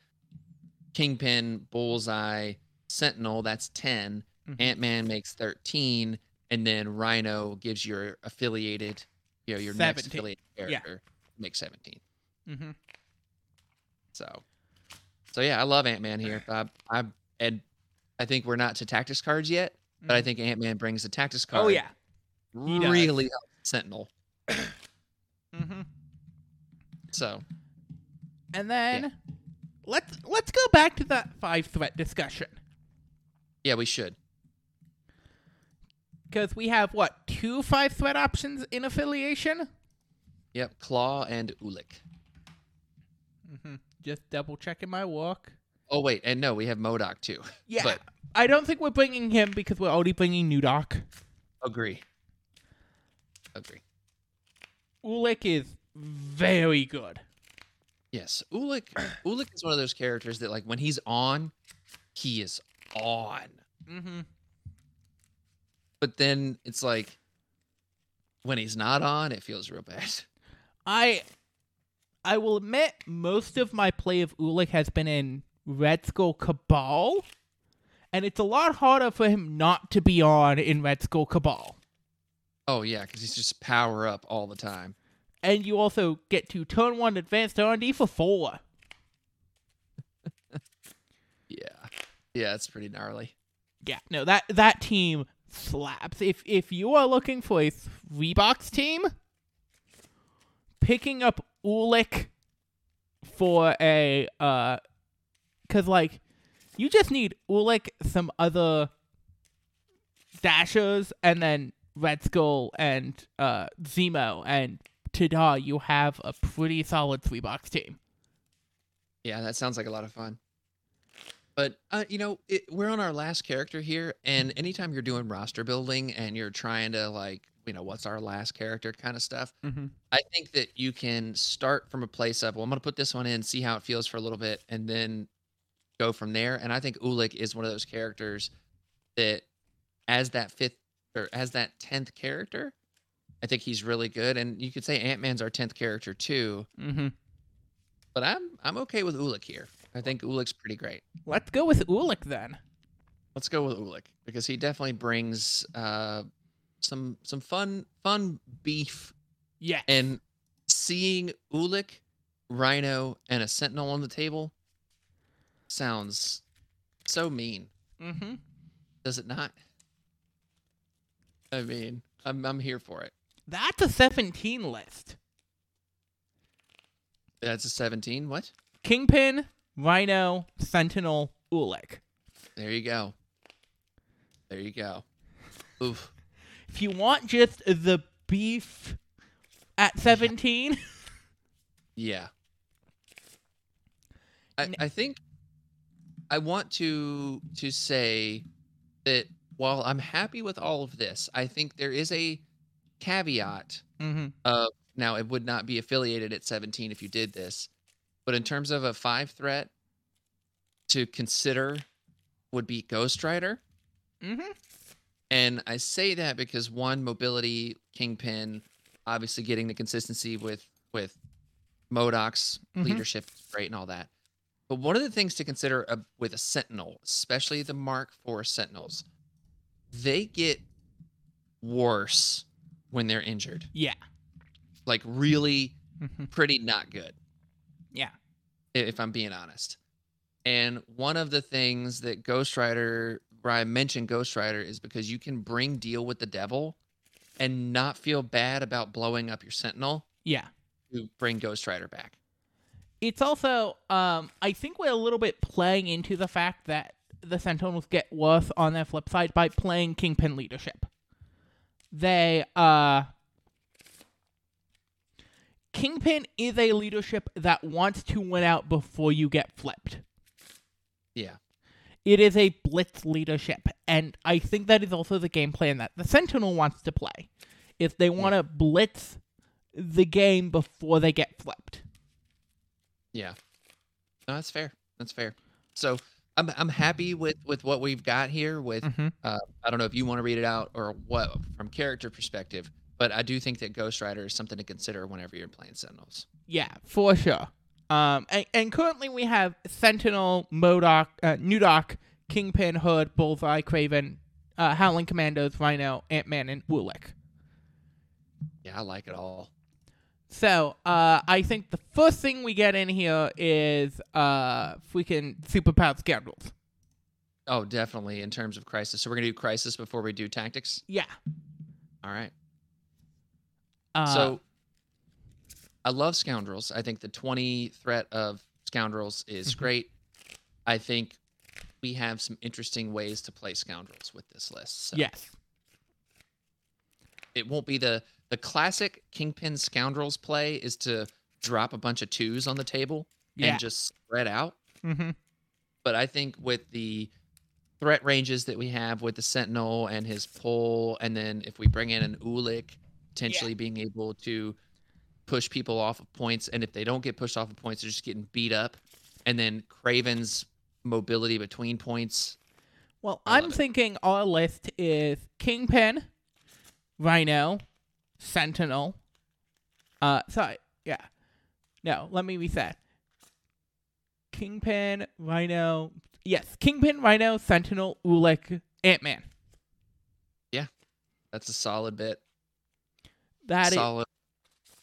Kingpin, Bullseye, Sentinel. That's 10 Mhm. Ant Man makes thirteen, and then Rhino gives your affiliated, you know, your next 17. affiliated Yeah. character makes seventeen. mm-hmm. So, so yeah, I love Ant Man here. I, I and I think we're not to tactics cards yet, but I think Ant Man brings the tactics card. Mm-hmm. Oh yeah. he does. really helps Sentinel. hmm So And then let's let's go back to that five threat discussion yeah, we should. because we have what two five threat options in affiliation. Yep, Klaw and Ulik. hmm Just double checking my work. Oh wait, and no, we have Modoc too. Yeah, But I don't think we're bringing him because we're already bringing New Doc. agree. Agree. Ulik is very good. Yes, Ulik. Ulik is one of those characters that, like, when he's on, he is on. Mm-hmm. But then it's like, when he's not on, it feels real bad. I I will admit most of my play of Ulik has been in Red Skull Cabal, and it's a lot harder for him not to be on in Red Skull Cabal. Oh yeah, because he's just power up all the time. And you also get to turn one advanced R&D for four. Yeah, yeah, it's pretty gnarly. Yeah, no, that that team slaps. If if you are looking for a three box team, picking up Ulik for a uh, cause like you just need Ulik, some other dashers, and then Red Skull and uh Zemo, and ta-da, you have a pretty solid three box team. Yeah, that sounds like a lot of fun. But uh, you know, it, we're on our last character here, and anytime you're doing roster building and you're trying to like you know, what's our last character kind of stuff. Mm-hmm. I think that you can start from a place of, well, I'm going to put this one in, see how it feels for a little bit, and then go from there. And I think Ulik is one of those characters that, as that fifth or as that tenth character, I think he's really good. And you could say Ant Man's our tenth character too, Mm-hmm. but I'm I'm okay with Ulik here. I think Ulik's pretty great. Let's go with Ulik then. Let's go with Ulik because he definitely brings uh, some some fun fun beef Yeah. and seeing Ulik, Rhino, and a Sentinel on the table sounds so mean. Mm-hmm. Does it not? I mean, I'm I'm here for it. That's a 17 list. That's a 17. What? Kingpin, Rhino, Sentinel, Ulik. There you go. There you go. Oof. If you want just the beef at 17, Yeah. I I think I want to to say that while I'm happy with all of this, I think there is a caveat mm-hmm. of now it would not be affiliated at 17 if you did this, but in terms of a five threat to consider would be Ghost Rider. Mm-hmm. And I say that because one, mobility, Kingpin, obviously getting the consistency with with Modoc's Mhm. leadership great and all that. But one of the things to consider uh, with a Sentinel, especially the Mark IV Sentinels, they get worse when they're injured. Yeah. Like really Mm-hmm. pretty not good. Yeah. If I'm being honest. And one of the things that Ghost Rider, where I mentioned Ghost Rider, is because you can bring deal with the devil and not feel bad about blowing up your Sentinel Yeah. to bring Ghost Rider back. It's also, um, I think we're a little bit playing into the fact that the Sentinels get worse on their flip side by playing Kingpin leadership. They, uh, Kingpin is a leadership that wants to win out before you get flipped. Yeah. It is a blitz leadership, and I think that is also the game plan that the Sentinel wants to play. If they want to blitz the game before they get flipped. Yeah. No, that's fair. That's fair. So I'm I'm happy with with what we've got here with Mm-hmm. uh, I don't know if you want to read it out or what from character perspective, but I do think that Ghost Rider is something to consider whenever you're playing Sentinels. Yeah, for sure. Um, and, and currently we have Sentinel, Modoc, uh, Nudok, Kingpin, Hood, Bullseye, Kraven, uh, Howling Commandos, Rhino, Ant Man, and Ulik. Yeah, I like it all. So, uh, I think the first thing we get in here is uh, freaking superpowered scoundrels. Oh, definitely in terms of crisis. So we're gonna do crisis before we do tactics. Yeah. All right. Uh, so I love scoundrels. I think the 20 threat of scoundrels is Mhm. great. I think we have some interesting ways to play scoundrels with this list. So yes. it won't be the the classic kingpin scoundrels play is to drop a bunch of twos on the table Yeah. and just spread out. Mm-hmm. But I think with the threat ranges that we have with the Sentinel and his pull, and then if we bring in an Ulik, potentially being able to push people off of points, and if they don't get pushed off of points, they're just getting beat up. And then Kraven's mobility between points. Well, I'm it. thinking our list is Kingpin, Rhino, Sentinel. Uh, sorry, yeah. No, let me reset. Kingpin, Rhino. Yes, Kingpin, Rhino, Sentinel, Ulik, Ant Man. Yeah, that's a solid bit. That is solid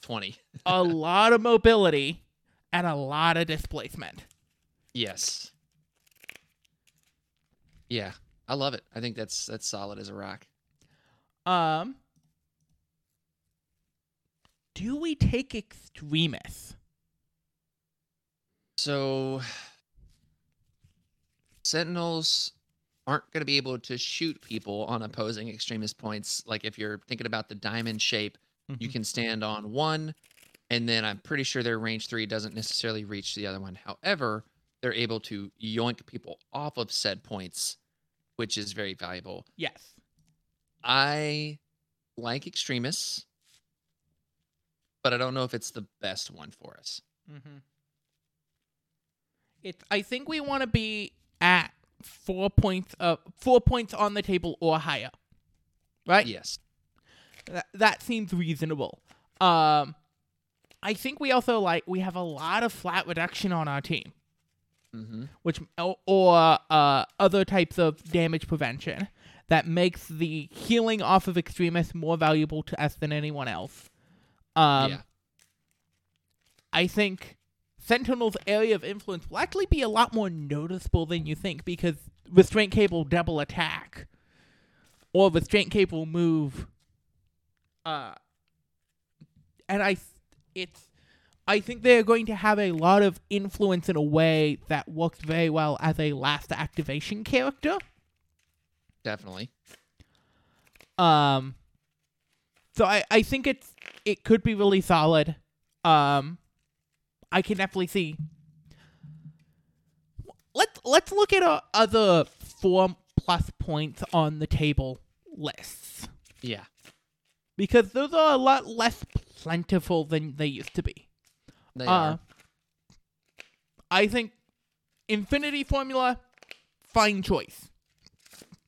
20. a lot of mobility and a lot of displacement. Yes. Yeah, I love it. I think that's that's solid as a rock. Um, do we take extremists? So Sentinels aren't going to be able to shoot people on opposing extremist points. Like if you're thinking about the diamond shape, you Mhm. can stand on one, and then I'm pretty sure their range three doesn't necessarily reach the other one. However, they're able to yoink people off of said points, which is very valuable. Yes. I like Extremis, but I don't know if it's the best one for us. Mm-hmm. It's. I think we want to be at four points. Uh, four points on the table or higher. Right. Yes. That that seems reasonable. Um, I think we also like we have a lot of flat reduction on our team, Mm-hmm. which or, or uh other types of damage prevention that makes the healing off of extremists more valuable to us than anyone else. Um, yeah. I think Sentinel's area of influence will actually be a lot more noticeable than you think because Restraint Cable double attack or Restraint Cable move. Uh, and I, it's, I think they're going to have a lot of influence in a way that works very well as a last activation character. Definitely. Um, so I, I think it's it could be really solid. Um, I can definitely see. Let's let's look at uh, other four plus points on the table lists Yeah. because those are a lot less plentiful than they used to be. They Uh, are. I think Infinity Formula, fine choice.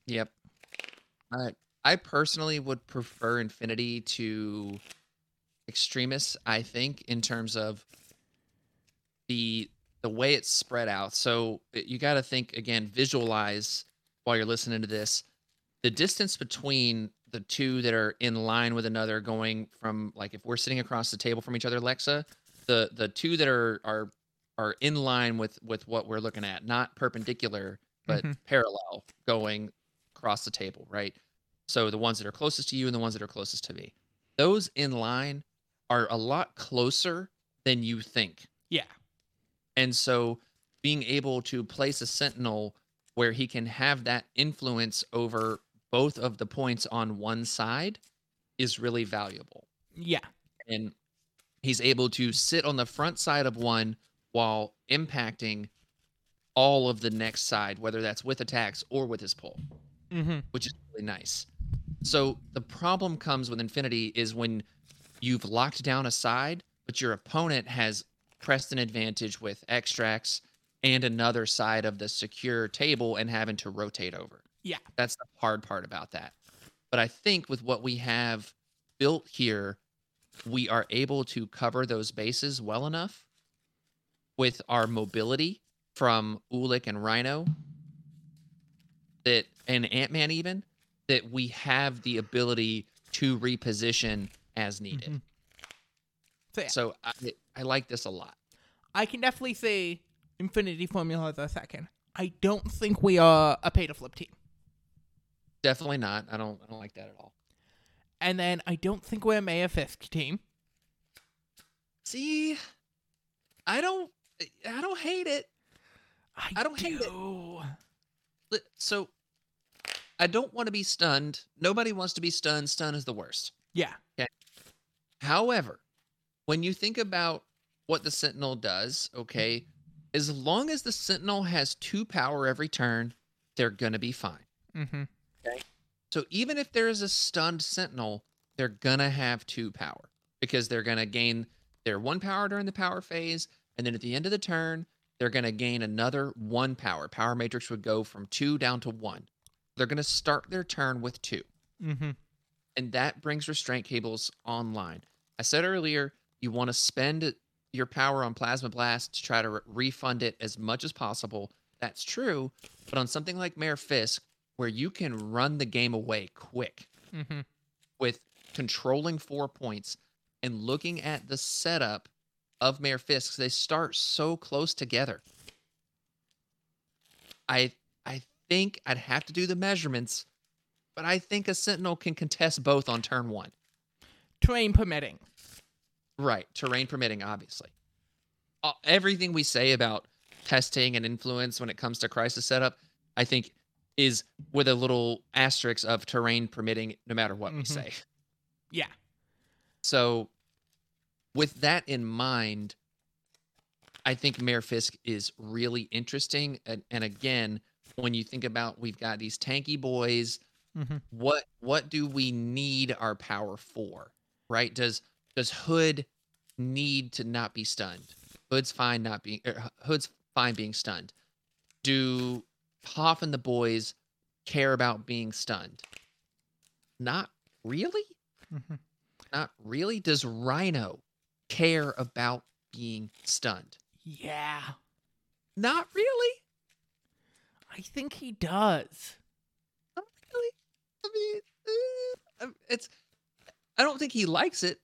Yep. I I personally would prefer Infinity to Extremis, I think, in terms of the the way it's spread out. So you got to think again, visualize while you're listening to this, the distance between the two that are in line with another, going from like if we're sitting across the table from each other, Lexa, the the two that are are are in line with with what we're looking at, not perpendicular but Mhm. parallel, going across the table, right? So the ones that are closest to you and the ones that are closest to me, those in line are a lot closer than you think. Yeah. And so being able to place a sentinel where he can have that influence over both of the points on one side is really valuable. Yeah. And he's able to sit on the front side of one while impacting all of the next side, whether that's with attacks or with his pull, Mm-hmm. which is really nice. So the problem comes with Infinity is when you've locked down a side, but your opponent has pressed an advantage with extracts and another side of the secure table and having to rotate over. Yeah. That's the hard part about that. But I think with what we have built here, we are able to cover those bases well enough with our mobility from Ulik and Rhino that and Ant-Man even that we have the ability to reposition as needed. Mhm. So, yeah. So I I like this a lot. I can definitely say Infinity Formula a second. I don't think we are a pay to flip team. Definitely not. I don't I don't like that at all. And then I don't think we're a Mayor Fisk team. See, I don't I don't hate it. I, I don't hate it. So I don't want to be stunned. Nobody wants to be stunned. Stun is the worst. Yeah. However, when you think about what the Sentinel does, okay, as long as the Sentinel has two power every turn, they're gonna be fine. Mm-hmm. So even if there is a stunned Sentinel, they're gonna have two power because they're gonna gain their one power during the power phase, and then at the end of the turn, they're gonna gain another one power. Power matrix would go from two down to one. They're gonna start their turn with two Mm-hmm. And that brings restraint cables online. I said earlier, you want to spend your power on Plasma Blast to try to re- refund it as much as possible. That's true, but on something like Mayor Fisk, where you can run the game away quick Mm-hmm. with controlling four points and looking at the setup of Mayor Fisk, they start so close together. I I think I'd have to do the measurements, but I think a Sentinel can contest both on turn one. Terrain permitting. Right, terrain permitting, obviously. Uh, everything we say about testing and influence when it comes to crisis setup, I think, is with a little asterisk of terrain permitting, no matter what we Mhm. say. Yeah. So, with that in mind, I think Mayor Fisk is really interesting. And, and again, when you think about we've got these tanky boys Mm-hmm. what what do we need our power for right? Does does hood need to not be stunned? Hood's fine not being er, hood's fine being stunned. Do hoff and the boys care about being stunned? Not really. Mm-hmm. not really. Does rhino care about being stunned? Yeah, not really. I think he does. I mean uh, um, it's i don't think he likes it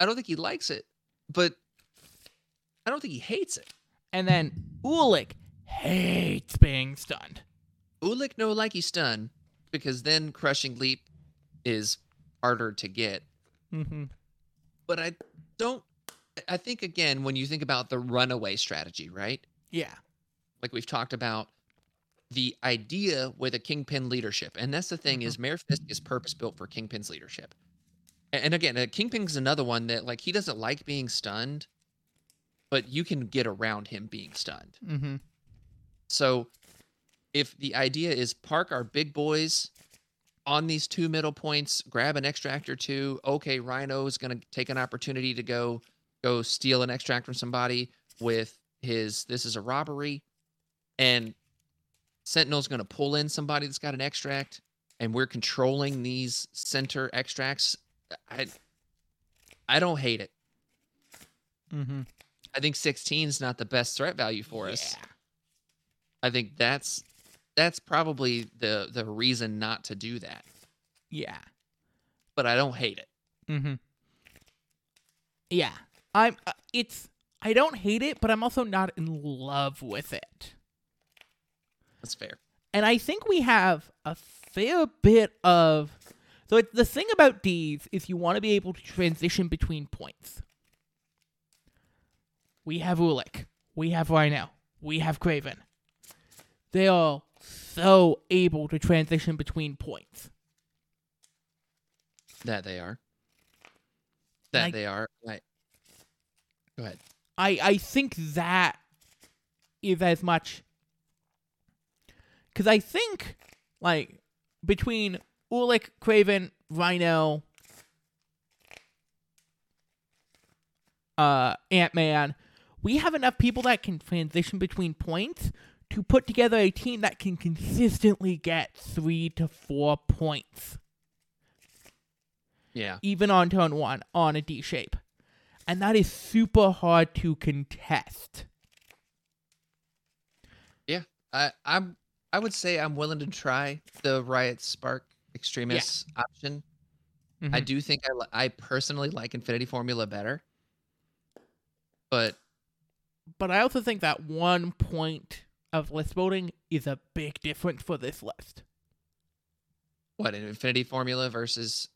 i don't think he likes it but i don't think he hates it And then Ulik hates being stunned. ulik no like he stun because then crushing leap is harder to get Mm-hmm. but i don't i think again when you think about the runaway strategy right Yeah. like we've talked about the idea with a kingpin leadership and that's the thing is mayor fisk is purpose built for kingpin's leadership. And again uh, kingpin's another one that like he doesn't like being stunned but you can get around him being stunned. Mm-hmm. so if the idea is park our big boys on these two middle points grab an extract or two okay rhino is going to take an opportunity to go go steal an extract from somebody with his this is a robbery and sentinel's going to pull in somebody that's got an extract and we're controlling these center extracts i i don't hate it Mm-hmm. i think 16 is not the best threat value for us I think that's that's probably the the reason not to do that. Yeah. But I don't hate it. Mm-hmm. Yeah. I'm. Uh, it's. I don't hate it, but I'm also not in love with it. That's fair. And I think we have a fair bit of. So it's, the thing about D's is you want to be able to transition between points. We have Ulik. We have Rhino. We have Kraven. They are so able to transition between points. That they are. That Like- they are. Right. Go ahead. I I think that is as much because I think like between Ulik, Kraven, Rhino, uh, Ant Man, we have enough people that can transition between points to put together a team that can consistently get three to four points, Yeah. even on turn one on a D shape. And that is super hard to contest. Yeah. I I'm I would say I'm willing to try the Riot Spark Extremists option. I Mhm. do think I li- I personally like Infinity Formula better. But But I also think that one point of list building is a big difference for this list. what an Infinity Formula versus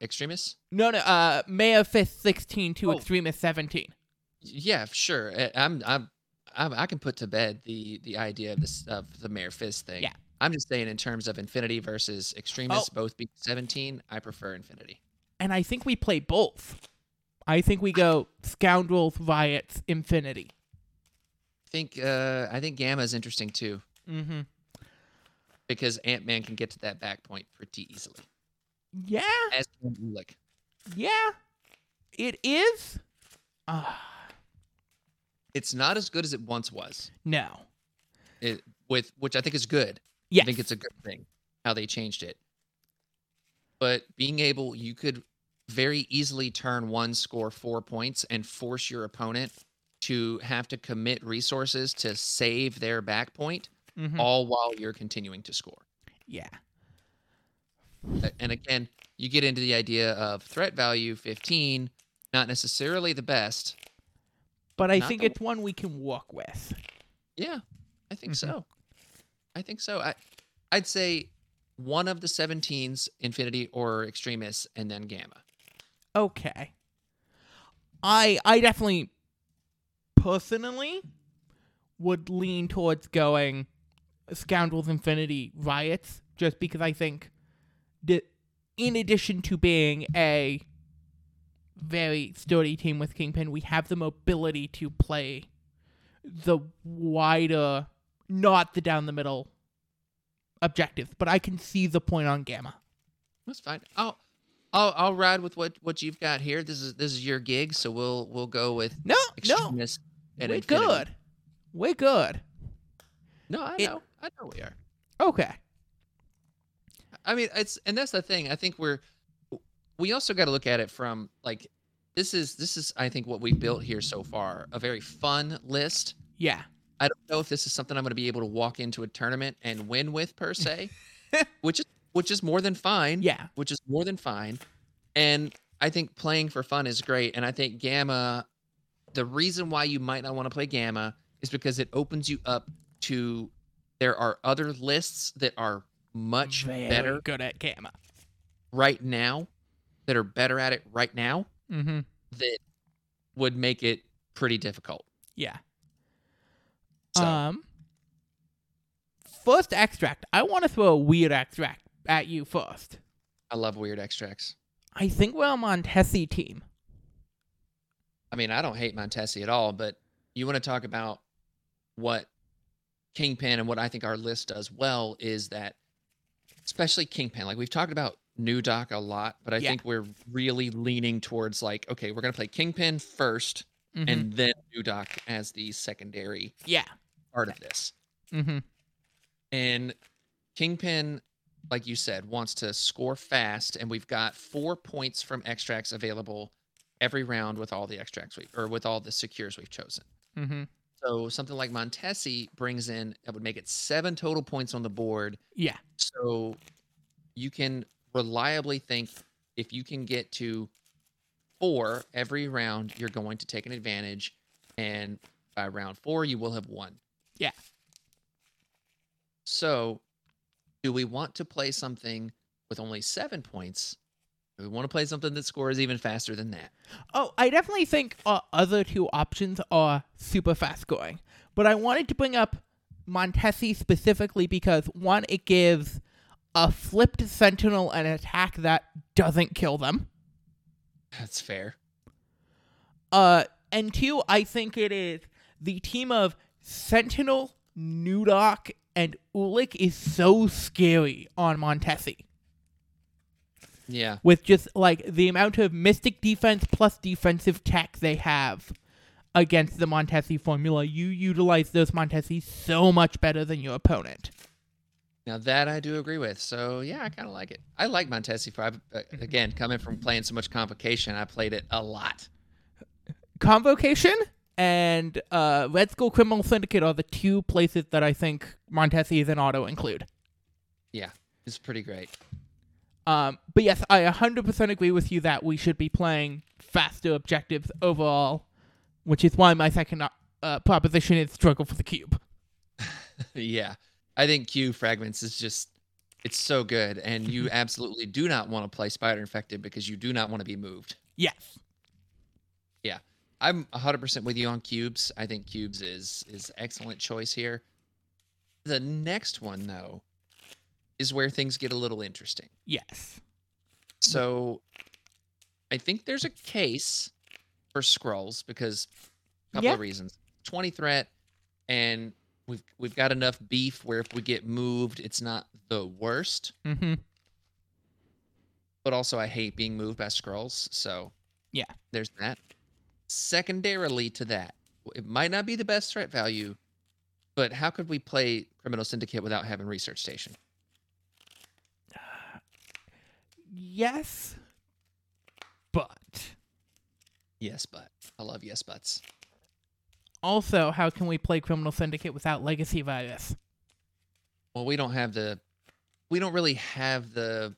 Extremists? No, no, uh, Mayor Fisk 16 to Oh. Extremist 17. Yeah, sure. I'm, I'm, I'm, I can put to bed the the idea of this of the Mayor Fisk thing. Yeah. I'm just saying in terms of Infinity versus Extremists, Oh. both being 17, I prefer Infinity. And I think we play both. I think we go Scoundrels, Riots, Infinity. I think, uh, I think Gamma is interesting too Mm-hmm. because Ant Man can get to that back point pretty easily. Yeah, As can Ulik. yeah, it is. Ah, It's not as good as it once was. no. It, with which I think is good. Yes. I think it's a good thing how they changed it. But being able, you could very easily turn one, score four points, and force your opponent to have to commit resources to save their back point, Mhm. all while you're continuing to score. Yeah. And again, you get into the idea of threat value 15, not necessarily the best. But I Not think the- it's one we can walk with. Yeah, I think Mhm. so. I think so. I, I'd say one of the 17s, Infinity or Extremis, and then Gamma. Okay. I I definitely personally would lean towards going Scoundrels Infinity Riots just because I think that in addition to being a very sturdy team with Kingpin, we have the mobility to play the wider not the down the middle objective. but I can see the point on Gamma. That's fine. I'll I'll I'll ride with what what you've got here. This is this is your gig, so we'll we'll go with No, no, extremist we're infinity. good. We're good. No, I It- know. I know we are. Okay. I mean, it's and that's the thing. I think we're we also got to look at it from like this is this is I think what we built here so far a very fun list. Yeah. I don't know if this is something I'm going to be able to walk into a tournament and win with per se, which is which is more than fine. Yeah. which is more than fine. And I think playing for fun is great. And I think Gamma, the reason why you might not want to play Gamma is because it opens you up to there are other lists that are much Very better good at Gamma. right now, that are better at it right now, Mm-hmm. that would make it pretty difficult. Yeah. So Um. First extract. I want to throw a weird extract at you first. I love weird extracts. I think we're a Montesi team. I mean, I don't hate Montesi at all, but you want to talk about what Kingpin and what I think our list does well is that, especially Kingpin, like we've talked about New Doc a lot, but I Yeah. think we're really leaning towards like, okay, we're going to play Kingpin 1st Mhm. and then New Doc as the secondary yeah. part of this. Mm-hmm. And Kingpin, like you said, wants to score fast, and we've got four points from extracts available every round with all the extracts we or with all the secures we've chosen. Mm-hmm. So something like Montesi brings in that would make it seven total points on the board. Yeah. So you can reliably think if you can get to four every round, you're going to take an advantage, and by round four, you will have won. Yeah. So, do we want to play something with only seven points? Do we want to play something that scores even faster than that? Oh, I definitely think our other two options are super fast going. But I wanted to bring up Montesi specifically because one, it gives a flipped sentinel an attack that doesn't kill them. That's fair. Uh, and two, I think it is the team of Sentinel, New Doc, and Ulik is so scary on Montesi. Yeah. with just like the amount of mystic defense plus defensive tech they have against the Montesi formula, you utilize those Montesi so much better than your opponent. Now that I do agree with. So yeah, I kind of like it. I like Montesi for uh, again coming from playing so much convocation. I played it a lot. Convocation and uh, Red Skull Criminal Syndicate are the two places that I think Montesi is an auto include. Yeah, it's pretty great. Um, but yes, I 100% agree with you that we should be playing faster objectives overall, which is why my second uh, proposition is struggle for the cube. yeah, I think Q fragments is just it's so good, and you absolutely do not want to play Spider Infected because you do not want to be moved. Yes. Yeah, I'm 100% with you on cubes. I think cubes is is excellent choice here. The next one though is where things get a little interesting. Yes. So I think there's a case for scrolls because a couple Yeah. of reasons. 20 threat and we've we've got enough beef where if we get moved it's not the worst, Mm-hmm. but also I hate being moved by scrolls, so Yeah. There's that. Secondarily to that, it might not be the best threat value, but how could we play Criminal Syndicate without having Research Station? Yes, but Yes, but I love yes buts. Also, how can we play Criminal Syndicate without Legacy Virus? Well, we don't have the we don't really have the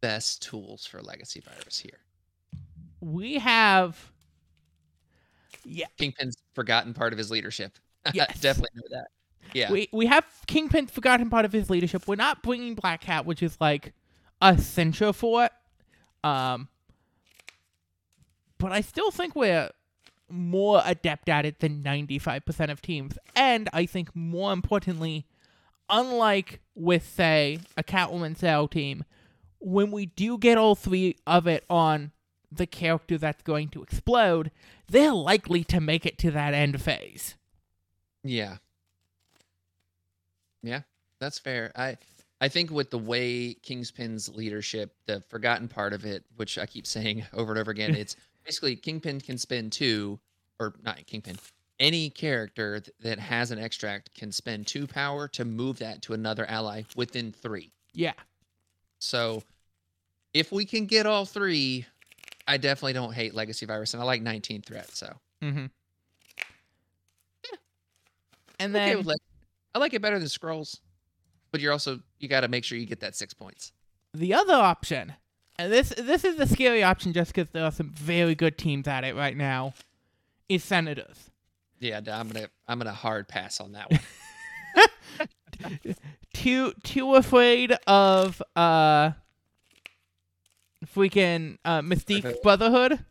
best tools for Legacy Virus here. We have. Yeah, Kingpin's forgotten part of his leadership. Yes. Definitely know that. Yeah. we we have Kingpin's forgotten part of his leadership. We're not bringing Black Hat, which is like essential for it. Um, but I still think we're more adept at it than ninety five percent of teams, and I think more importantly, unlike with say a Catwoman Cell team, when we do get all three of it on the character that's going to explode, they're likely to make it to that end phase. Yeah. Yeah. That's fair. I I think with the way Kingpin's leadership, the forgotten part of it, which I keep saying over and over again, it's basically Kingpin can spend two, or not Kingpin. Any character th- that has an extract can spend two power to move that to another ally within three. Yeah. So if we can get all three, I definitely don't hate Legacy Virus, and I like 19 Threat. So Mm-hmm. And okay then Leg- I like it better than Scrolls, but you're also you got to make sure you get that six points. the other option, and this this is the scary option just because there are some very good teams at it right now, is Senators. Yeah, I'm gonna I'm gonna hard pass on that one. Too too afraid of uh freaking uh Mystique Brotherhood. Brotherhood.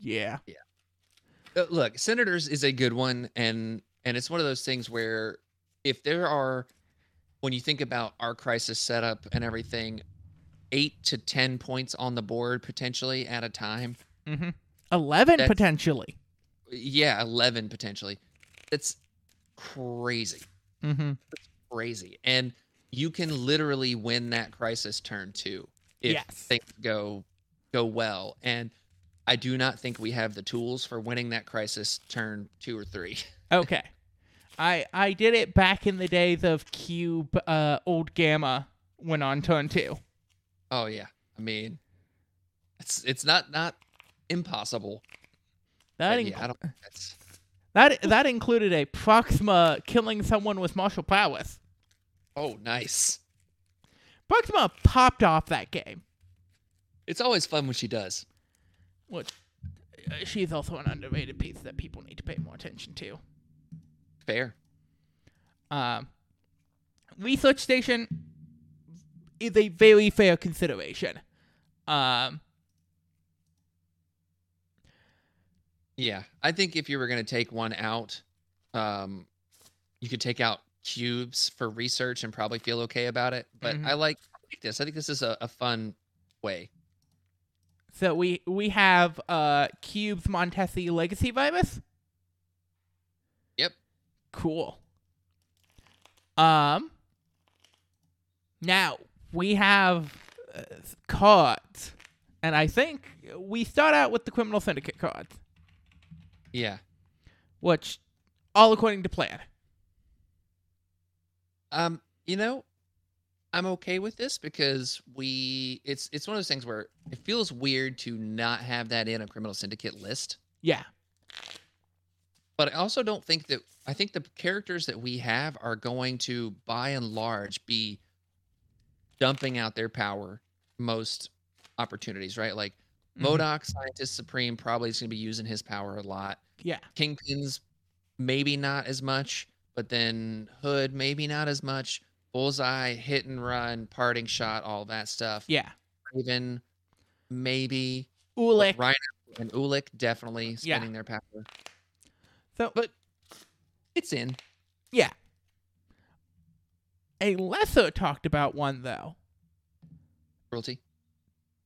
yeah. Yeah. Uh, look, Senators is a good one, and and it's one of those things where if there are, when you think about our crisis setup and everything, eight to ten points on the board potentially at a time. Mm-hmm. Eleven That's- potentially. Yeah, eleven potentially. That's crazy, Mm-hmm. crazy, and you can literally win that crisis turn too if Yes. things go go well. And I do not think we have the tools for winning that crisis turn two or three. Okay. I I did it back in the days of Cube uh old Gamma went on turn two. Oh yeah. I mean, it's it's not not impossible. That inc- yeah, I don't. That's that that included a Proxima killing someone with martial prowess. oh nice. Proxima popped off that game. It's always fun when she does. Which uh, she's also an underrated piece that people need to pay more attention to. Fair. Um, research station is a very fair consideration. Um, Yeah, I think if you were going to take one out, um, you could take out cubes for research and probably feel okay about it. But Mhm. I like, I like this. I think this is a, a fun way. so we we have uh Cube's Montesi Legacy Virus. Yep. Cool. Um. Now we have uh, cards, and I think we start out with the Criminal Syndicate cards, Yeah. which all according to plan. Um, you know, I'm okay with this because we it's it's one of those things where it feels weird to not have that in a criminal syndicate list. Yeah. But I also don't think that I think the characters that we have are going to by and large be dumping out their power most opportunities, right? Like Mhm. MODOK, Scientist Supreme, probably is going to be using his power a lot. Yeah. Kingpins, maybe not as much, but then Hood, maybe not as much. Bullseye, hit and run, parting shot, all that stuff. Yeah. Kraven, maybe. Ulik. Rhino and Ulik definitely Yeah. spending their power. So But it's in. yeah. A lesser talked about one though. Cruelty.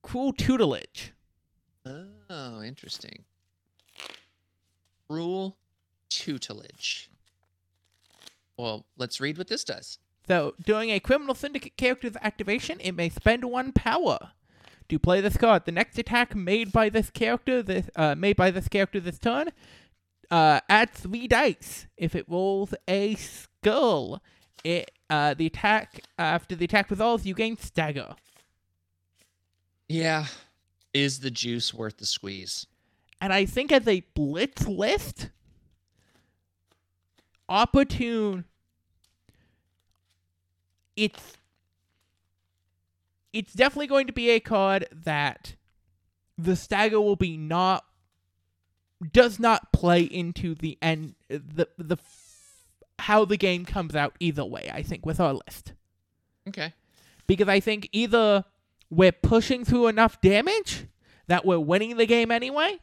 Cruel tutelage. Oh, interesting. Cruel tutelage. Well, let's read what this does. So, during a criminal syndicate character's activation, it may spend one power. To play this card, the next attack made by this character, this uh, made by this character this turn, uh, add three dice. If it rolls a skull, it uh, the attack after the attack with resolves, you gain stagger. Yeah. Is the juice worth the squeeze? And I think as a blitz list, opportune. It's it's definitely going to be a card that the stagger will be not does not play into the end the the how the game comes out either way. I think with our list Okay. because I think either we're pushing through enough damage that we're winning the game anyway,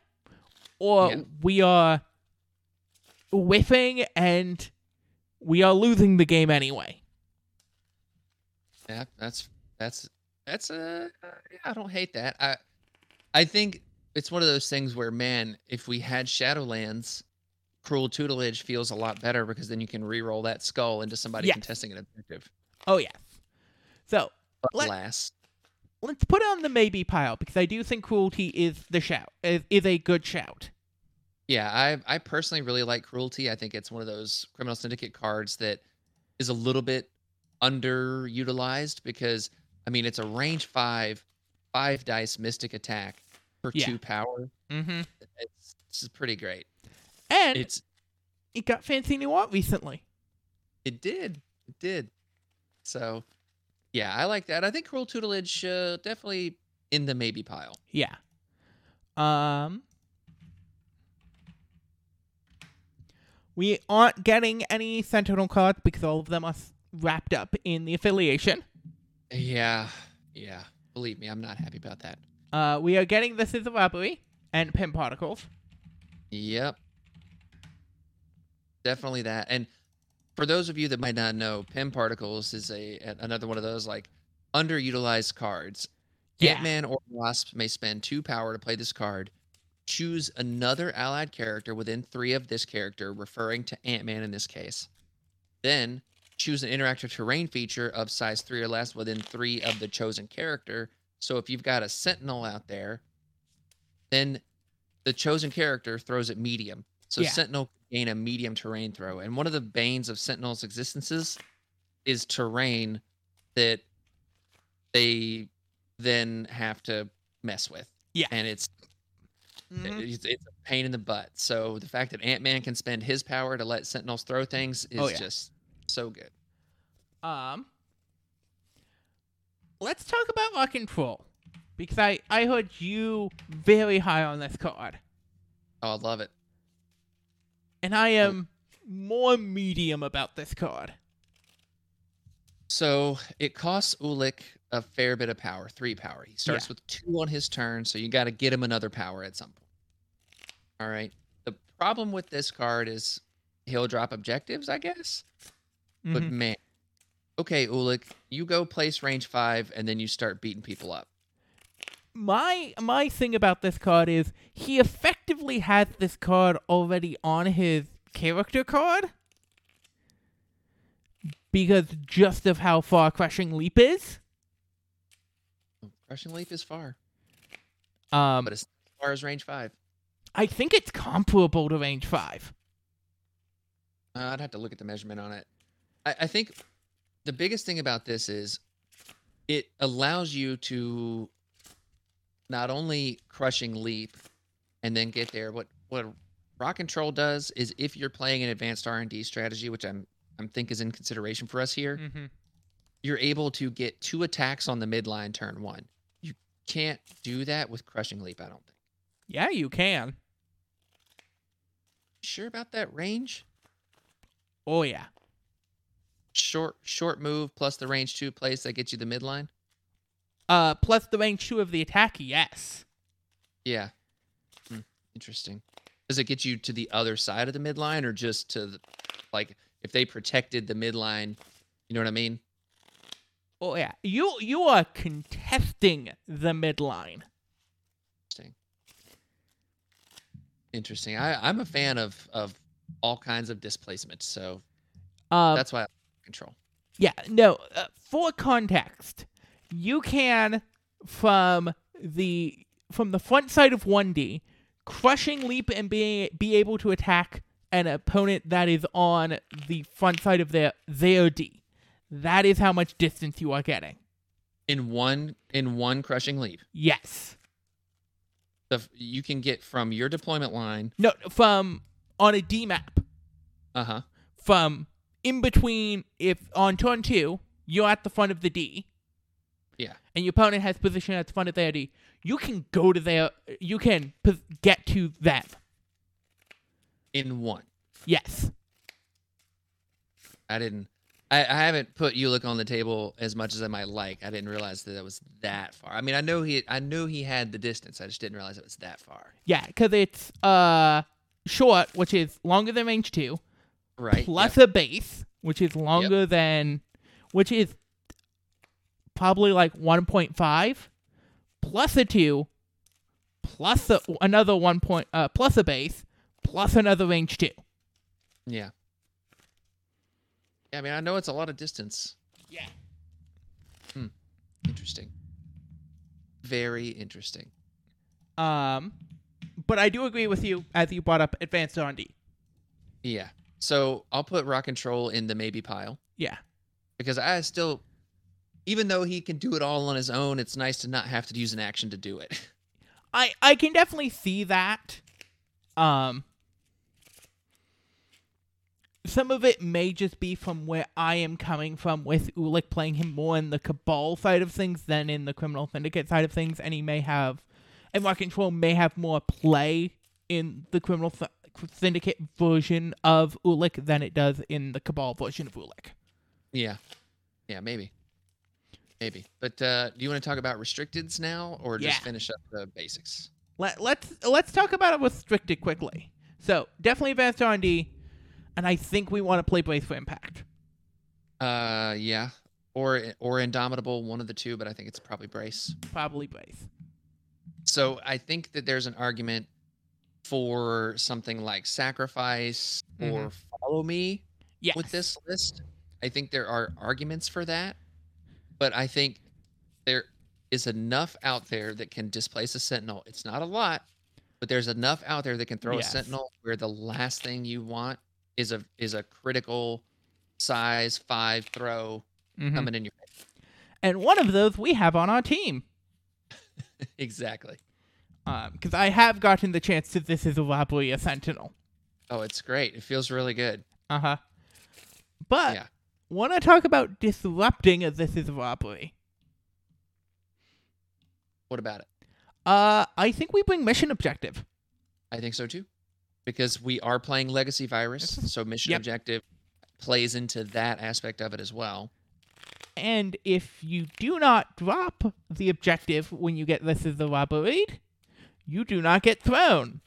or Yeah. we are whiffing and we are losing the game anyway. Yeah, that's that's that's uh yeah, I don't hate that. I I think it's one of those things where man, if we had Shadowlands, cruel tutelage feels a lot better because then you can re-roll that skull into somebody Yes. contesting an objective. Oh yes. So But Let- last, let's put it on the maybe pile because I do think cruelty is the shout is, is a good shout. yeah, I I personally really like cruelty. I think it's one of those criminal syndicate cards that is a little bit underutilized because I mean it's a range five, five dice mystic attack for Yeah. two power. Mm-hmm. It's, it's pretty great. And It's it got fancy new art recently. It did. It did. So, yeah, I like that. I think cruel tutelage uh, definitely in the maybe pile. Yeah. Um. We aren't getting any Sentinel cards because all of them are wrapped up in the affiliation. Yeah, yeah. Believe me, I'm not happy about that. Uh, we are getting This is a Robbery and Pim Particles. Yep. Definitely that. And for those of you that might not know, Pim Particles is a another one of those like underutilized cards. Yeah. Ant-Man or Wasp may spend two power to play this card. Choose another allied character within three of this character, referring to Ant-Man in this case. Then choose an interactive terrain feature of size three or less within three of the chosen character. So if you've got a Sentinel out there, then the chosen character throws it medium. So Yeah. Sentinel gain a medium terrain throw. And one of the banes of Sentinel's existences is terrain that they then have to mess with. Yeah. And it's Mhm. it's, it's a pain in the butt. So the fact that Ant Man can spend his power to let Sentinels throw things is Oh, yeah. just so good. Um, let's talk about Rock and Control because I I heard you very high on this card, Oh, I love it. And I am more medium about this card. So it costs Ulik a fair bit of power, three power. He starts Yeah. with two on his turn, so you got to get him another power at some point. All right. The problem with this card is he'll drop objectives, I guess. But Mhm. man, okay, Ulik, you go place range five, and then you start beating people up. My my thing about this card is he effectively has this card already on his character card because just of how far Crushing Leap is. Crushing Leap is far, Um, but as far as range five, I think it's comparable to Range Five. uh, I'd have to look at the measurement on it. I, I think the biggest thing about this is it allows you to not only crushing leap and then get there. What what rock control does is if you're playing an advanced R and D strategy, which I'm I'm think is in consideration for us here, Mm-hmm. you're able to get two attacks on the midline turn one. You can't do that with crushing leap. I don't think. Yeah, you can. Sure about that range? Oh yeah. Short short move plus the range two place that gets you the midline. Uh, plus the range two of the attack. Yes. Yeah. Hmm, Interesting. Does it get you to the other side of the midline or just to the, like if they protected the midline, you know what I mean? Oh yeah. You you are contesting the midline. Interesting. Interesting. I, I'm a fan of of all kinds of displacements, so Um, that's why I control. Yeah, no. Uh, for context, you can from the from the front side of 1D, crushing leap and be be able to attack an opponent that is on the front side of their their D. That is how much distance you are getting. In one in one crushing leap, Yes. the you can get from your deployment line. No, from on a D map, Uh huh. from in between if on turn 2, you're at the front of the D. Yeah. and your opponent has position at the front of their D, you can go to their, you can get to them. In one. Yes. I didn't. I, I haven't put Ulik on the table as much as I might like. I didn't realize that it was that far. I mean, I know he. I knew he had the distance. I just didn't realize it was that far. Yeah, because it's uh short, which is longer than range two, Right. plus yep. a base, which is longer than, which is probably like 1.5, plus a two, plus a, another one point, uh, plus a base, plus another range two. Yeah. Yeah, I mean, I know it's a lot of distance. Yeah. hmm Interesting. Very interesting. Um, but I do agree with you as you brought up advanced R and D. Yeah. So I'll put rock and control in the maybe pile Yeah. because I still, even though he can do it all on his own, it's nice to not have to use an action to do it. I I can definitely see that. Um some of it may just be from where I am coming from with Ulik playing him more in the Cabal side of things than in the Criminal Syndicate side of things, and he may have and Rock Control may have more play in the Criminal Sy- Syndicate version of Ulik than it does in the Cabal version of Ulik. yeah. Yeah, maybe. Maybe. But uh, do you want to talk about restricteds now or just Yeah. finish up the basics? Let, let's let's talk about it restricted quickly. So definitely advanced R and D, and I think we want to play Brace for Impact. Uh, yeah. Or or Indomitable, one of the two, but I think it's probably Brace. Probably Brace. So I think that there's an argument for something like Sacrifice or Follow Me Yes. with this list. I think there are arguments for that, but I think there is enough out there that can displace a Sentinel. It's not a lot, but there's enough out there that can throw Yes. a Sentinel where the last thing you want is a is a critical size five throw Mhm. coming in your face. And one of those we have on our team. exactly. Because I have gotten the chance to this is a robbery a sentinel. Oh, it's great. It feels really good. Uh huh. But Yeah. Want to talk about disrupting a this is a robbery? What about it? Uh, I think we bring mission objective. I think so too, because we are playing Legacy Virus, so mission Yep. objective plays into that aspect of it as well. And if you do not drop the objective when you get this is the robbery, you do not get thrown.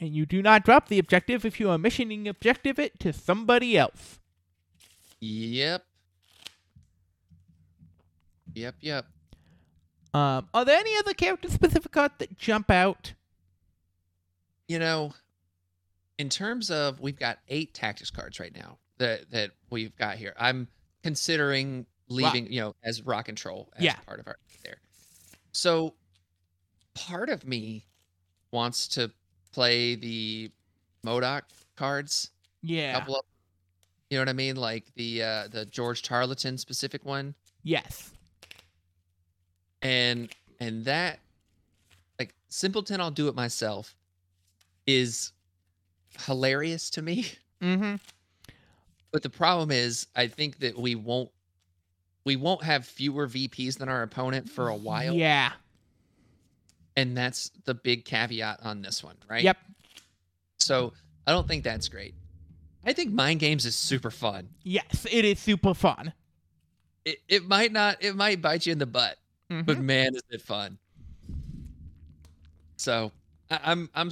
And you do not drop the objective if you are missioning objective it to somebody else. Yep. Yep. Yep. Um, are there any other character specific cards that jump out? You know, in terms of we've got eight tactics cards right now that that we've got here. I'm considering leaving, you know, as rock control as Yeah. part of our there. So part of me wants to play the MODOK cards Yeah. couple of you know what I mean? Like the uh the George Tarleton specific one. Yes. And and that like simpleton I'll do it myself is hilarious to me. Mm-hmm. But the problem is I think that we won't we won't have fewer VPs than our opponent for a while. Yeah. And that's the big caveat on this one, right? Yep. So I don't think that's great. I think mind games is super fun. Yes, it is super fun. It, it might not it might bite you in the butt, but Mhm. man, is it fun! So I, I'm I'm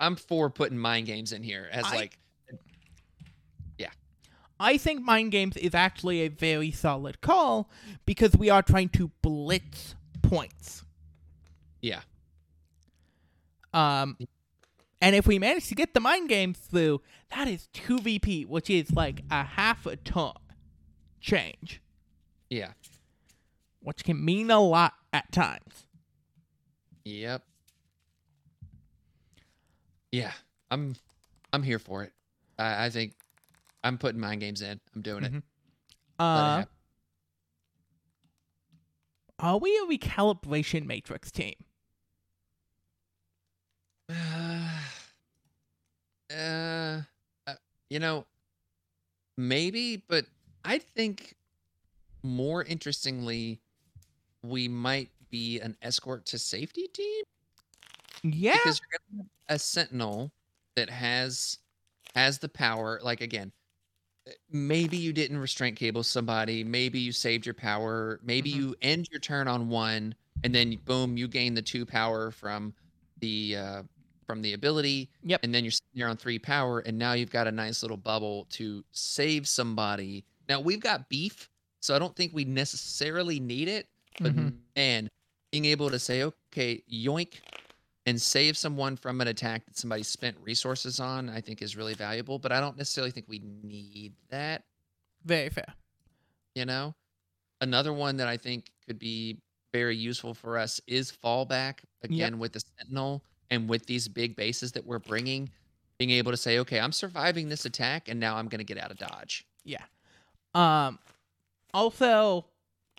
I'm for putting mind games in here as I- like yeah. I think Mind Games is actually a very solid call because we are trying to blitz points. yeah Um, and if we manage to get the Mind Games through, that is 2 VP, which is like a half a ton change, yeah which can mean a lot at times. yep yeah I'm I'm here for it. I, I think I'm putting mind games in. I'm doing it. Mhm. It Uh, happen. are we a recalibration matrix team? Uh, uh, you know, maybe, but I think more interestingly, we might be an escort to safety team Yeah. because you're gonna have a sentinel that has has the power. Like again, maybe you didn't restraint cable somebody. Maybe you saved your power. Maybe Mhm. you end your turn on one, and then boom, you gain the two power from the uh, from the ability. Yep. And then you're sitting there on three power, and now you've got a nice little bubble to save somebody. Now we've got beef, so I don't think we necessarily need it. But Mhm. man, being able to say, okay, yoink, and save someone from an attack that somebody spent resources on, I think is really valuable. But I don't necessarily think we need that. Very fair. You know, another one that I think could be very useful for us is fallback again with the Sentinel and with these big bases that we're bringing. Being able to say, okay, I'm surviving this attack, and now I'm going to get out of dodge. Yeah. Um. Also,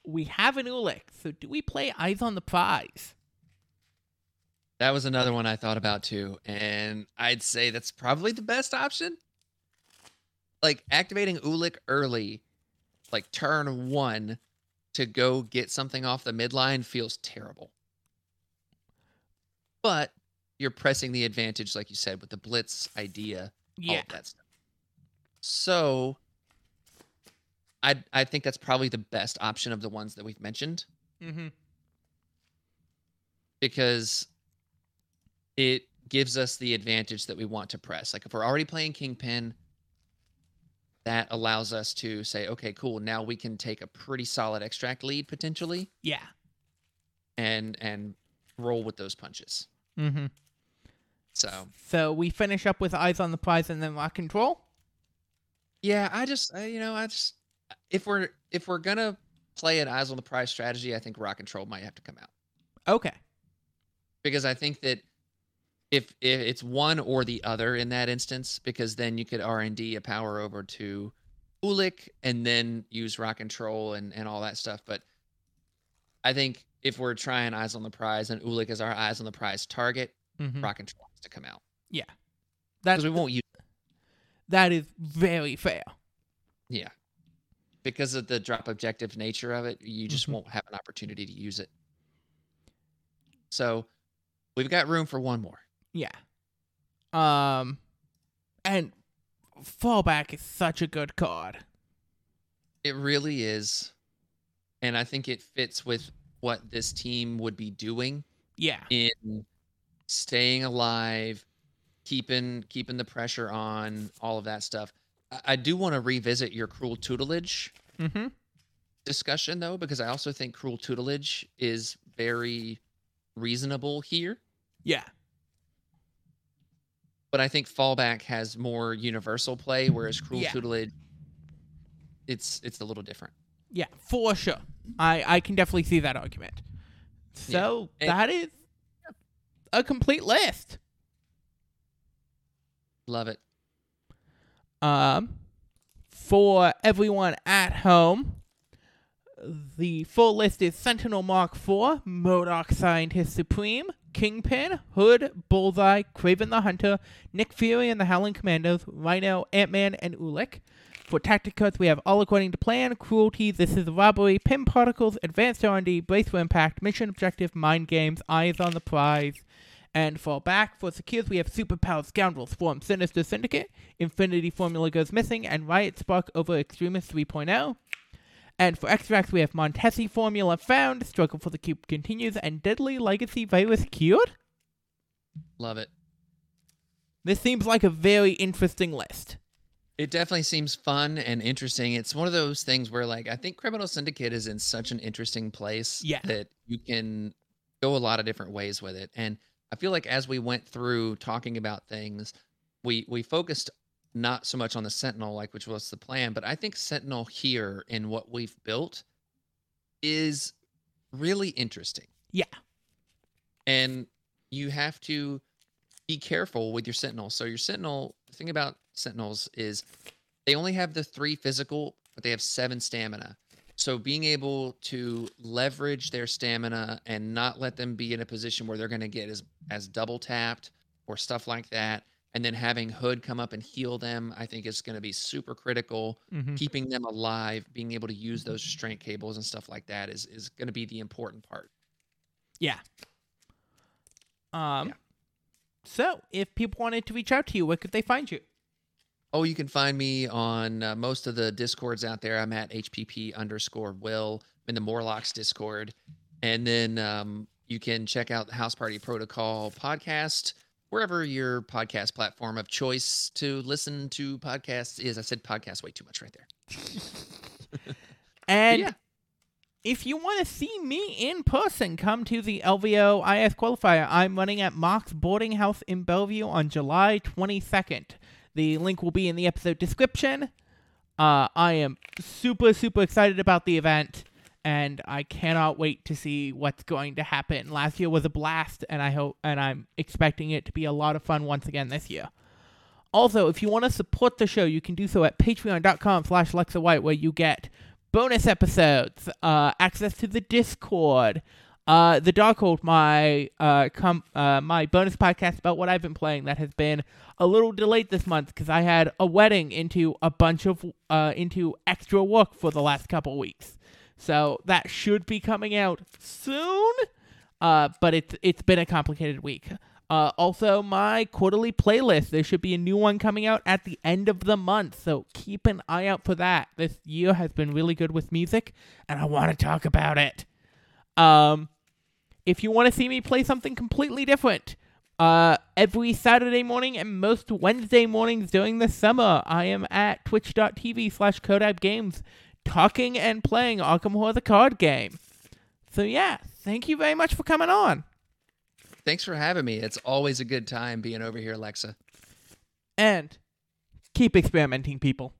we have an Ulik, so do we play Eyes on the Prize? That was another one I thought about too, and I'd say that's probably the best option. Like activating Ulik early, like turn one, to go get something off the midline feels terrible. But you're pressing the advantage, like you said, with the blitz idea, all Yeah. of that stuff. So, I I think that's probably the best option of the ones that we've mentioned Mm-hmm. because it gives us the advantage that we want to press. Like if we're already playing Kingpin, that allows us to say, okay, cool, now we can take a pretty solid extract lead potentially Yeah. and and roll with those punches. Mm-hmm. So So we finish up with Eyes on the Prize and then Rock Control. yeah, I just I, you know I just if we're if we're gonna play an eyes on the prize strategy, I think rock control might have to come out Okay. because I think that if, if it's one or the other in that instance, because then you could R and D a power over to Ulik and then use rock control and and all that stuff. But I think if we're trying eyes on the prize and Ulik is our eyes on the prize target, Mm-hmm. rock control to come out Yeah. That's we won't use that is very fair. yeah because of the drop objective nature of it. You just Mhm. won't have an opportunity to use it. So we've got room for one more. Yeah. Um, and Fallback is such a good card. It really is. And I think it fits with what this team would be doing Yeah. in staying alive, keeping keeping the pressure on, all of that stuff. I, I do want to revisit your cruel tutelage Mm-hmm. discussion though, because I also think cruel tutelage is very reasonable here. Yeah. But I think fallback has more universal play, whereas cruel Yeah. tutelage it's it's a little different. Yeah, for sure. I I can definitely see that argument. So And- that is a complete list. Love it. Um, for everyone at home, the full list is Sentinel Mark IV, MODOK Scientist Supreme, Kingpin, Hood, Bullseye, Kraven the Hunter, Nick Fury and the Howling Commandos, Rhino, Ant Man, and Ulik. For tacticals, we have All According to Plan, Cruelty, This is Robbery, Pim Particles, Advanced R&D, Brace for Impact, Mission Objective, Mind Games, Eyes on the Prize. And fall back, for secures, we have Superpowered Scoundrels, Form Sinister Syndicate, Infinity Formula Goes Missing, and Riot Spark over Extremis 3.0. And for extracts, we have Montesi Formula Found, Struggle for the Cube Continues, and Deadly Legacy Virus Cured. Love it. This seems like a very interesting list. It definitely seems fun and interesting. It's one of those things where, like, I think Criminal Syndicate is in such an interesting place Yeah. that you can go a lot of different ways with it. And I feel like as we went through talking about things, we we focused not so much on the Sentinel, like which was the plan, but I think Sentinel here in what we've built is really interesting. Yeah. And you have to be careful with your Sentinel. So your Sentinel, the thing about Sentinels is they only have the three physical, but they have seven stamina. So being able to leverage their stamina and not let them be in a position where they're going to get as as double tapped or stuff like that, and then having Hood come up and heal them, I think is going to be super critical. Mm-hmm. Keeping them alive, being able to use those restraint cables and stuff like that is is going to be the important part. Yeah. Um. Yeah. So, if people wanted to reach out to you, where could they find you? Oh, you can find me on uh, most of the discords out there. I'm at HPP underscore Will in the Morlocks Discord, and then um, you can check out the House Party Protocol podcast wherever your podcast platform of choice to listen to podcasts is. I said podcast way too much right there. And yeah, if you want to see me in person, come to the LVO IS qualifier. I'm running at Mox Boarding House in Bellevue on July 22nd. The link will be in the episode description. Uh, I am super, super excited about the event, and I cannot wait to see what's going to happen. Last year was a blast, and I hope, and I'm expecting it to be a lot of fun once again this year. Also, if you want to support the show, you can do so at patreon.com slash lexawhite, where you get bonus episodes, uh, access to the Discord, uh, the Darkhold, my uh, com- uh, my bonus podcast about what I've been playing that has been a little delayed this month because I had a wedding into a bunch of uh, into extra work for the last couple weeks. So that should be coming out soon. Uh, but it's it's been a complicated week. Uh, also, my quarterly playlist. There should be a new one coming out at the end of the month, so keep an eye out for that. This year has been really good with music, and I want to talk about it. Um, if you want to see me play something completely different, uh, every Saturday morning and most Wednesday mornings during the summer, I am at twitch.tv slash Games talking and playing Arkham Horror the card game. So yeah, thank you very much for coming on. Thanks for having me. It's always a good time being over here, Lexa. And keep experimenting, people.